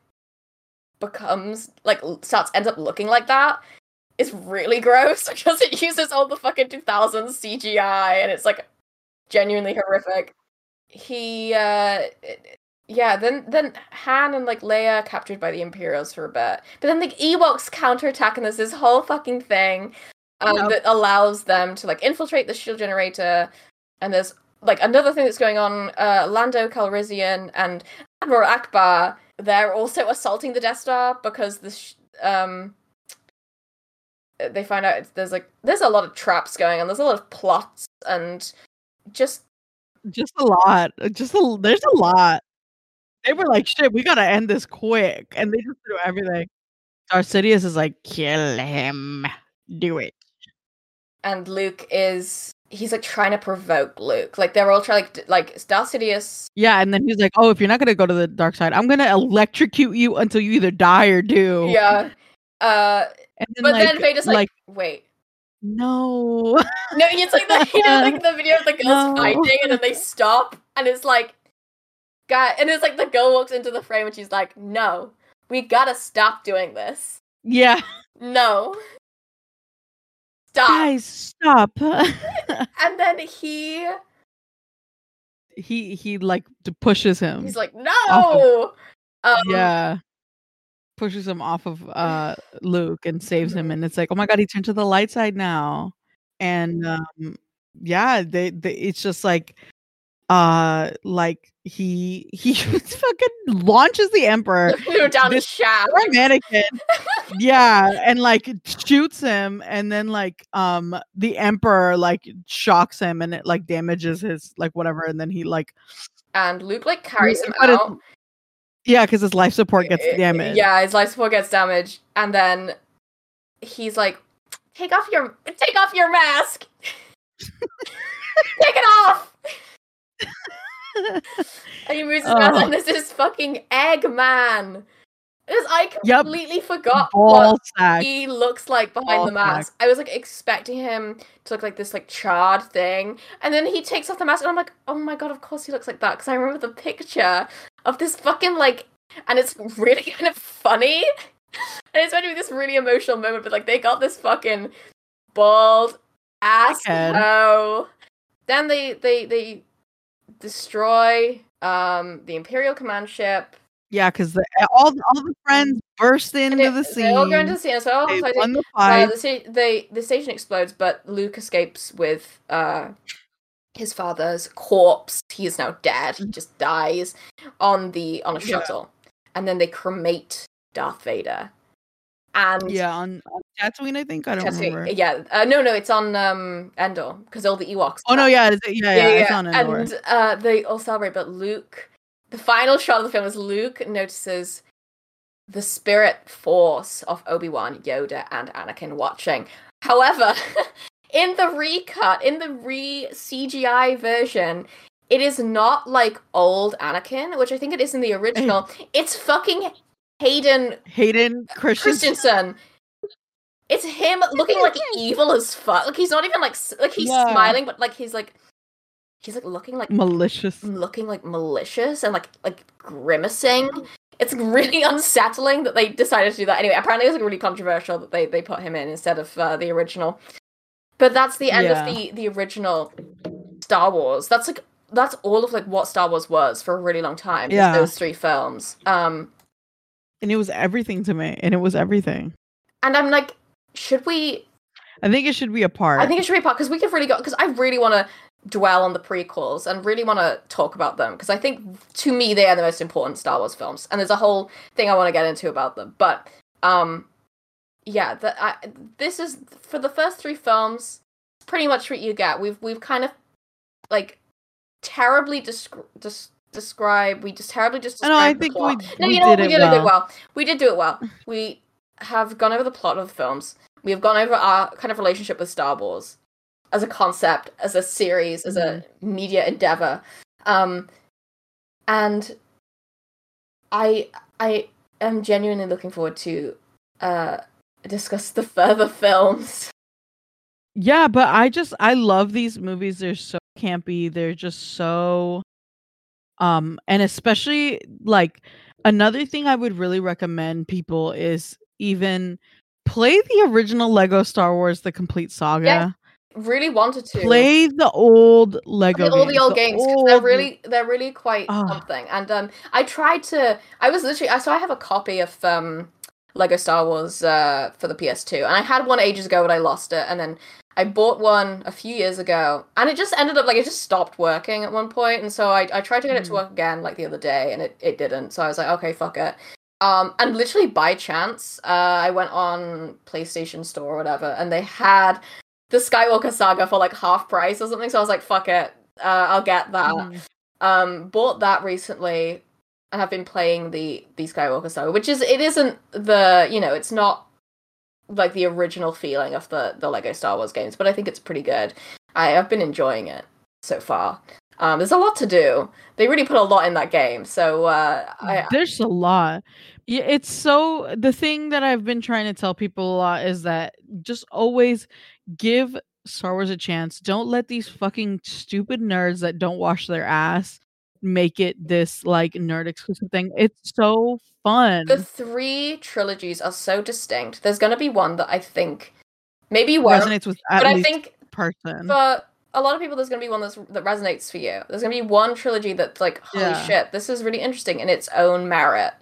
becomes like starts ends up looking like that is really gross because it uses all the fucking 2000s CGI and it's like genuinely horrific. He, uh, yeah. Then then Han and like Leia are captured by the Imperials for a bit, but then the Ewoks counterattack and there's this whole fucking thing um, that allows them to like infiltrate the shield generator and there's like another thing that's going on uh lando calrissian and admiral ackbar they're also assaulting the death star because the sh- um they find out it's, there's like there's a lot of traps going on there's a lot of plots and just
Just a lot. Just a. There's a lot. They were like, "Shit, we gotta end this quick," and they just threw everything. Darth Sidious is like, "Kill him. Do it."
and luke is he's like trying to provoke Luke. Like they're all trying like like Darth Sidious.
Yeah, and then he's like, "Oh, if you're not gonna go to the dark side, I'm gonna electrocute you until you either die or do."
Yeah. Uh,
and then,
but
like,
then Vader's like, wait.
no,
No, it's like the you know like the video of the girls
No.
fighting and then they stop and it's like and it's like the girl walks into the frame and she's like, No, we gotta stop doing this.
yeah,
No. Stop.
guys, stop.
And then he
he he like pushes him.
he's like, No. Um,
yeah, pushes him off of uh Luke and saves him, and it's like, oh my god, he turned to the light side now, and um yeah, they, they it's just like uh like he he fucking launches the emperor
down the shaft.
mannequin yeah and like shoots him and then like um the emperor like shocks him and it like damages his like whatever and then he like
And Luke like carries him out.
yeah because his life support gets
Uh,
damaged
Yeah, his life support gets damaged, and then he's like, "Take off your, take off your mask, take it off." and he moves his mask,
Oh.
and this is fucking Eggman. Because I
Yep.
completely forgot
ball
what
sack
he looks like behind
Ball
the mask. I was like expecting him to look like this like charred thing, and then he takes off the mask, and I'm like, oh my god, of course he looks like that because I remember the picture of this fucking like, and it's really kind of funny, and it's meant to be this really emotional moment, but like they got this fucking bald ass hoe. Then they they they destroy um the Imperial command ship.
yeah because all all the friends burst into
they,
the scene.
they all go into the scene. So all
they won the
Uh, the, sta- they, the station explodes, but Luke escapes with uh, his father's corpse. He is now dead. He just dies on the on a
Yeah.
shuttle, and then they cremate Darth Vader. And
yeah on, on Tatooine I think I don't
Tatooine-
remember
yeah, uh, no, no, it's on um, Endor because all the Ewoks.
oh no yeah, it's, yeah yeah it's on Endor.
And uh, they all celebrate, but Luke, the final shot of the film is Luke notices the spirit force of Obi Wan, Yoda, and Anakin watching. However, in the recut, in the re CGI version, it is not like old Anakin, which I think it is in the original. It's fucking Hayden
Hayden Christian
Christensen. It's him looking like evil as fuck. Like he's not even like like he's
Yeah.
smiling, but like he's like he's like looking like
malicious
looking like malicious and like like grimacing. It's really unsettling that they decided to do that. Anyway, apparently it was like really controversial that they they put him in instead of uh, the original. But that's the end
Yeah.
of the the original Star Wars. That's like that's all of like what Star Wars was for a really long time.
Yeah.
those three films. Um,
and it was everything to me and it was everything
and I'm like, should we
I think it should be a part
I think it should be a part because we could really go because I really want to dwell on the prequels and really want to talk about them because I think to me they are the most important Star Wars films and there's a whole thing I want to get into about them. But um, yeah, the, I, this is for the first three films. Pretty much what you get. We've we've kind of like terribly descri- des- describe. We just terribly just.
I know, I think
plot.
we-
no,
we
you know what?
did
we
it
did it
well.
well. We did do it well. We have gone over the plot of the films. We have gone over our kind of relationship with Star Wars as a concept, as a series, as a media endeavor. Um, and I I am genuinely looking forward to uh discuss the further films.
Yeah, but I just I love these movies. They're so campy. They're just so um and especially like another thing I would really recommend people is even play the original Lego Star Wars the complete saga.
Yeah, Really wanted to
Play the old Lego
all the old
games,
old games 'cause they're really they're really quite
Oh.
something. And um, I tried to. I was literally. I so I have a copy of um, Lego Star Wars uh, for the PS2, and I had one ages ago, but I lost it, and then I bought one a few years ago, and it just ended up like it just stopped working at one point, and so I I tried to get it to
Hmm.
work again like the other day, and it it didn't. So I was like, okay, fuck it. Um, and literally by chance, uh, I went on PlayStation Store or whatever, and they had the Skywalker Saga for like half price or something. So I was like, fuck it, uh, I'll get that.
Mhm.
Um, bought that recently, have been playing the the Skywalker Saga, which is it isn't the you know it's not like the original feeling of the the Lego Star Wars games, but I think it's pretty good. I have been enjoying it so far. Um, there's a lot to do. They really put a lot in that game. So uh, I,
There's a lot. Yeah, it's so the thing that I've been trying to tell people a lot is that just always give Star Wars a chance. Don't let these fucking stupid nerds that don't wash their ass make it this like nerd exclusive thing. It's so fun.
the three trilogies are so distinct. There's gonna be one that I think maybe won't,
resonates with
but I think
person.
But a lot of people, there's gonna be one that's, that resonates for you. There's gonna be one trilogy that's like, holy
Yeah.
shit, this is really interesting in its own merit.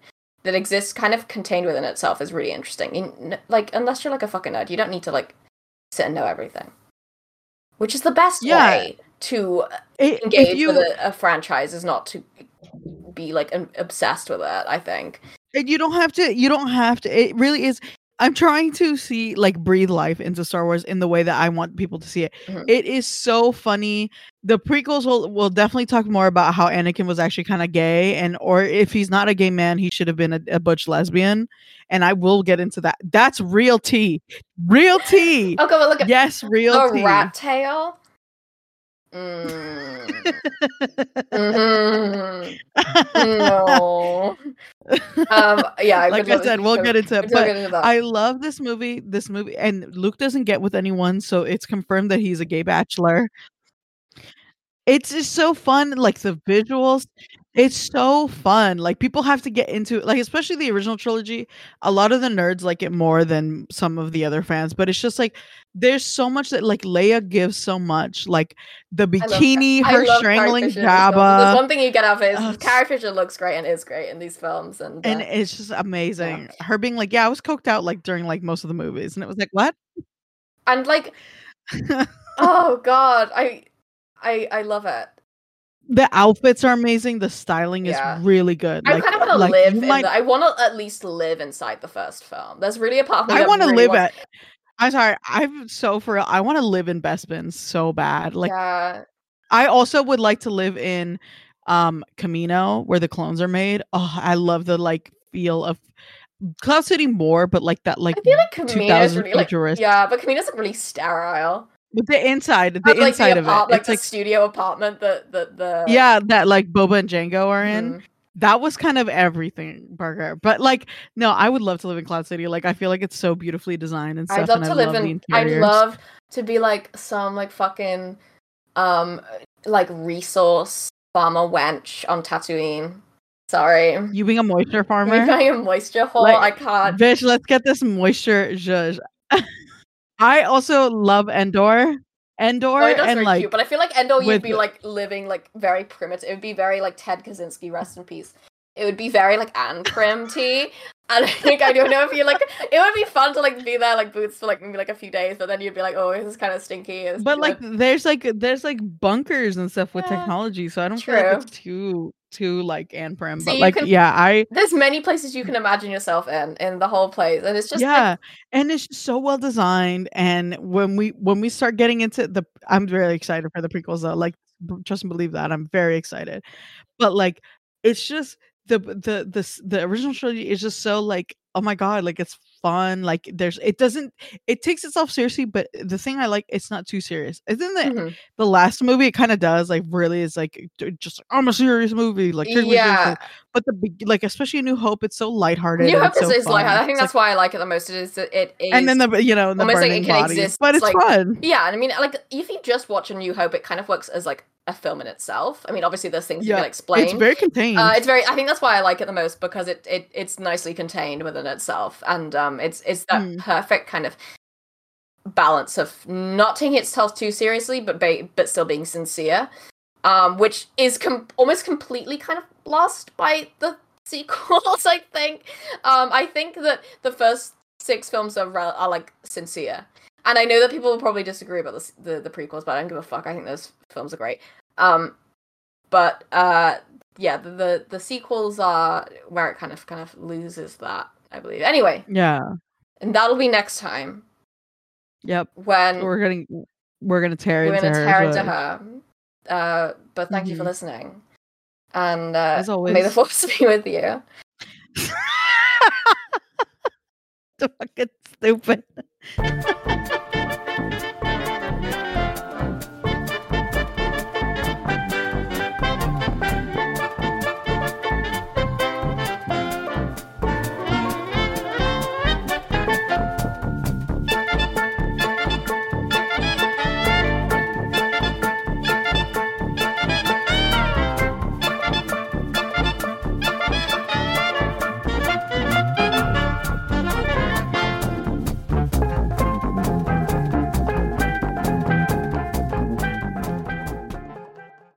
That exists kind of contained within itself is really interesting. In, like, unless you're like a fucking nerd, you don't need to like sit and know everything. Which is the best
Yeah.
way to
I- if
engage
you
with a, a franchise is not to be like an, obsessed with it. I think.
and you don't have to you don't have to it really is i'm trying to see like breathe life into star wars in the way that i want people to see it
Mhm.
It is so funny the prequels will will definitely talk more about how anakin was actually kind of gay and or if he's not a gay man he should have been a, a butch lesbian and i will get into that that's real tea real tea
okay but look at
yes real
the
tea
rat tail. Mm. Mhm. no. Um. Yeah. I
like i said we'll get into it but
into.
I love this movie. This movie, and Luke doesn't get with anyone, so it's confirmed that he's a gay bachelor. It's just so fun, like the visuals. It's so fun. Like people have to get into it, like especially the original trilogy. A lot of the nerds like it more than some of the other fans, but it's just like there's so much that like Leia gives so much. Like the bikini, her strangling
Carrie Fisher in these films. There's
Jabba,
one thing you get out of it is
Oh,
Carrie Fisher looks great and is great in these films, and,
and
uh,
it's just amazing. Her being like, "Yeah, I was coked out like during like most of the movies," and it was like, "What?"
and like, oh god, I, I, I love it.
The outfits are amazing. The styling is really good.
I
Like,
kind of want to
like,
live.
might-
the, I want to at least live inside the first film. There's really a part
I want to
really
live
wants-
at. I'm sorry. I'm so for real. I want to live in Bespin so bad. Like
yeah,
I also would like to live in um Kamino where the clones are made. Oh, I love the like feel of Cloud City more, but like that like
I feel like Kamino's
2000
really like yeah, but Kamino's like really sterile.
The inside, the
like
inside
the
of
apart-
it,
like
it's
the
like
studio apartment that that the
yeah, that like Boba and Jango are in.
Mhm.
that was kind of everything burger but like no i would love to live in cloud city like i feel like it's so beautifully designed and stuff
I'd love to
I
live
love
in. I'd love to be like some like fucking um like resource farmer wench on Tatooine. Sorry,
you being a moisture farmer
I'm a moisture hole.
Like,
I can't.
bitch let's get this moisture zhuzh. i also love endor oh, endor
Oh, Endor's
and
very
like
cute, but I feel like Endor, you'd be like living like very primitive. It would be very like Ted Kaczynski, rest in peace. It would be very like Anne Prim tea. And like I don't know if you like it would be fun to like be there like boots for like maybe like a few days, but then you'd be like, oh, this is kind of stinky. It's
but like there's like there's like bunkers and stuff with
Yeah,
technology so i don't feel like it's too too like and prim
So
but like
can-
yeah i
there's many places you can imagine yourself in in the whole place, and it's just
yeah
like,
and it's so well designed and when we when we start getting into the i'm very excited for the prequels though like trust and believe that i'm very excited but like it's just the the the the original trilogy is just so like oh my god like it's fun like there's it doesn't it takes itself seriously but the thing i like it's not too serious isn't the
mhm.
the last movie it kind of does like really is like just like, i'm a serious movie like
yeah.
but the like especially new hope it's so lighthearted
New Hope is,
so
is
fun.
I think
It's,
that's
like,
why I like it the most. It is that it is
and then the you know the
almost like it can
bodies,
exist,
but it's
like-
fun.
Yeah, and I mean, like, if you just watch A New Hope, it kind of works as like a film in itself. I mean, obviously, there's things you
Yeah,
can explain.
It's very contained.
uh, it's very. I think that's why I like it the most because it, it it's nicely contained within itself, and um, it's it's that
Mm.
perfect kind of balance of not taking itself too seriously, but ba- but still being sincere, um, which is com- almost completely kind of lost by the sequels. I think. Um, I think that the first six films are rel- are like sincere, and I know that people will probably disagree about the, the prequels, but I don't give a fuck. I think those films are great. Um, but uh, yeah, the, the the sequels are where it kind of kind of loses that. I believe. Anyway,
yeah.
and that'll be next time
Yep.
when
We're getting we're gonna tear
we're
into
gonna
her.
tear into her. Uh, but thank you for
Mhm.
listening, and uh,
As
may the force be with you.
Fucking stupid.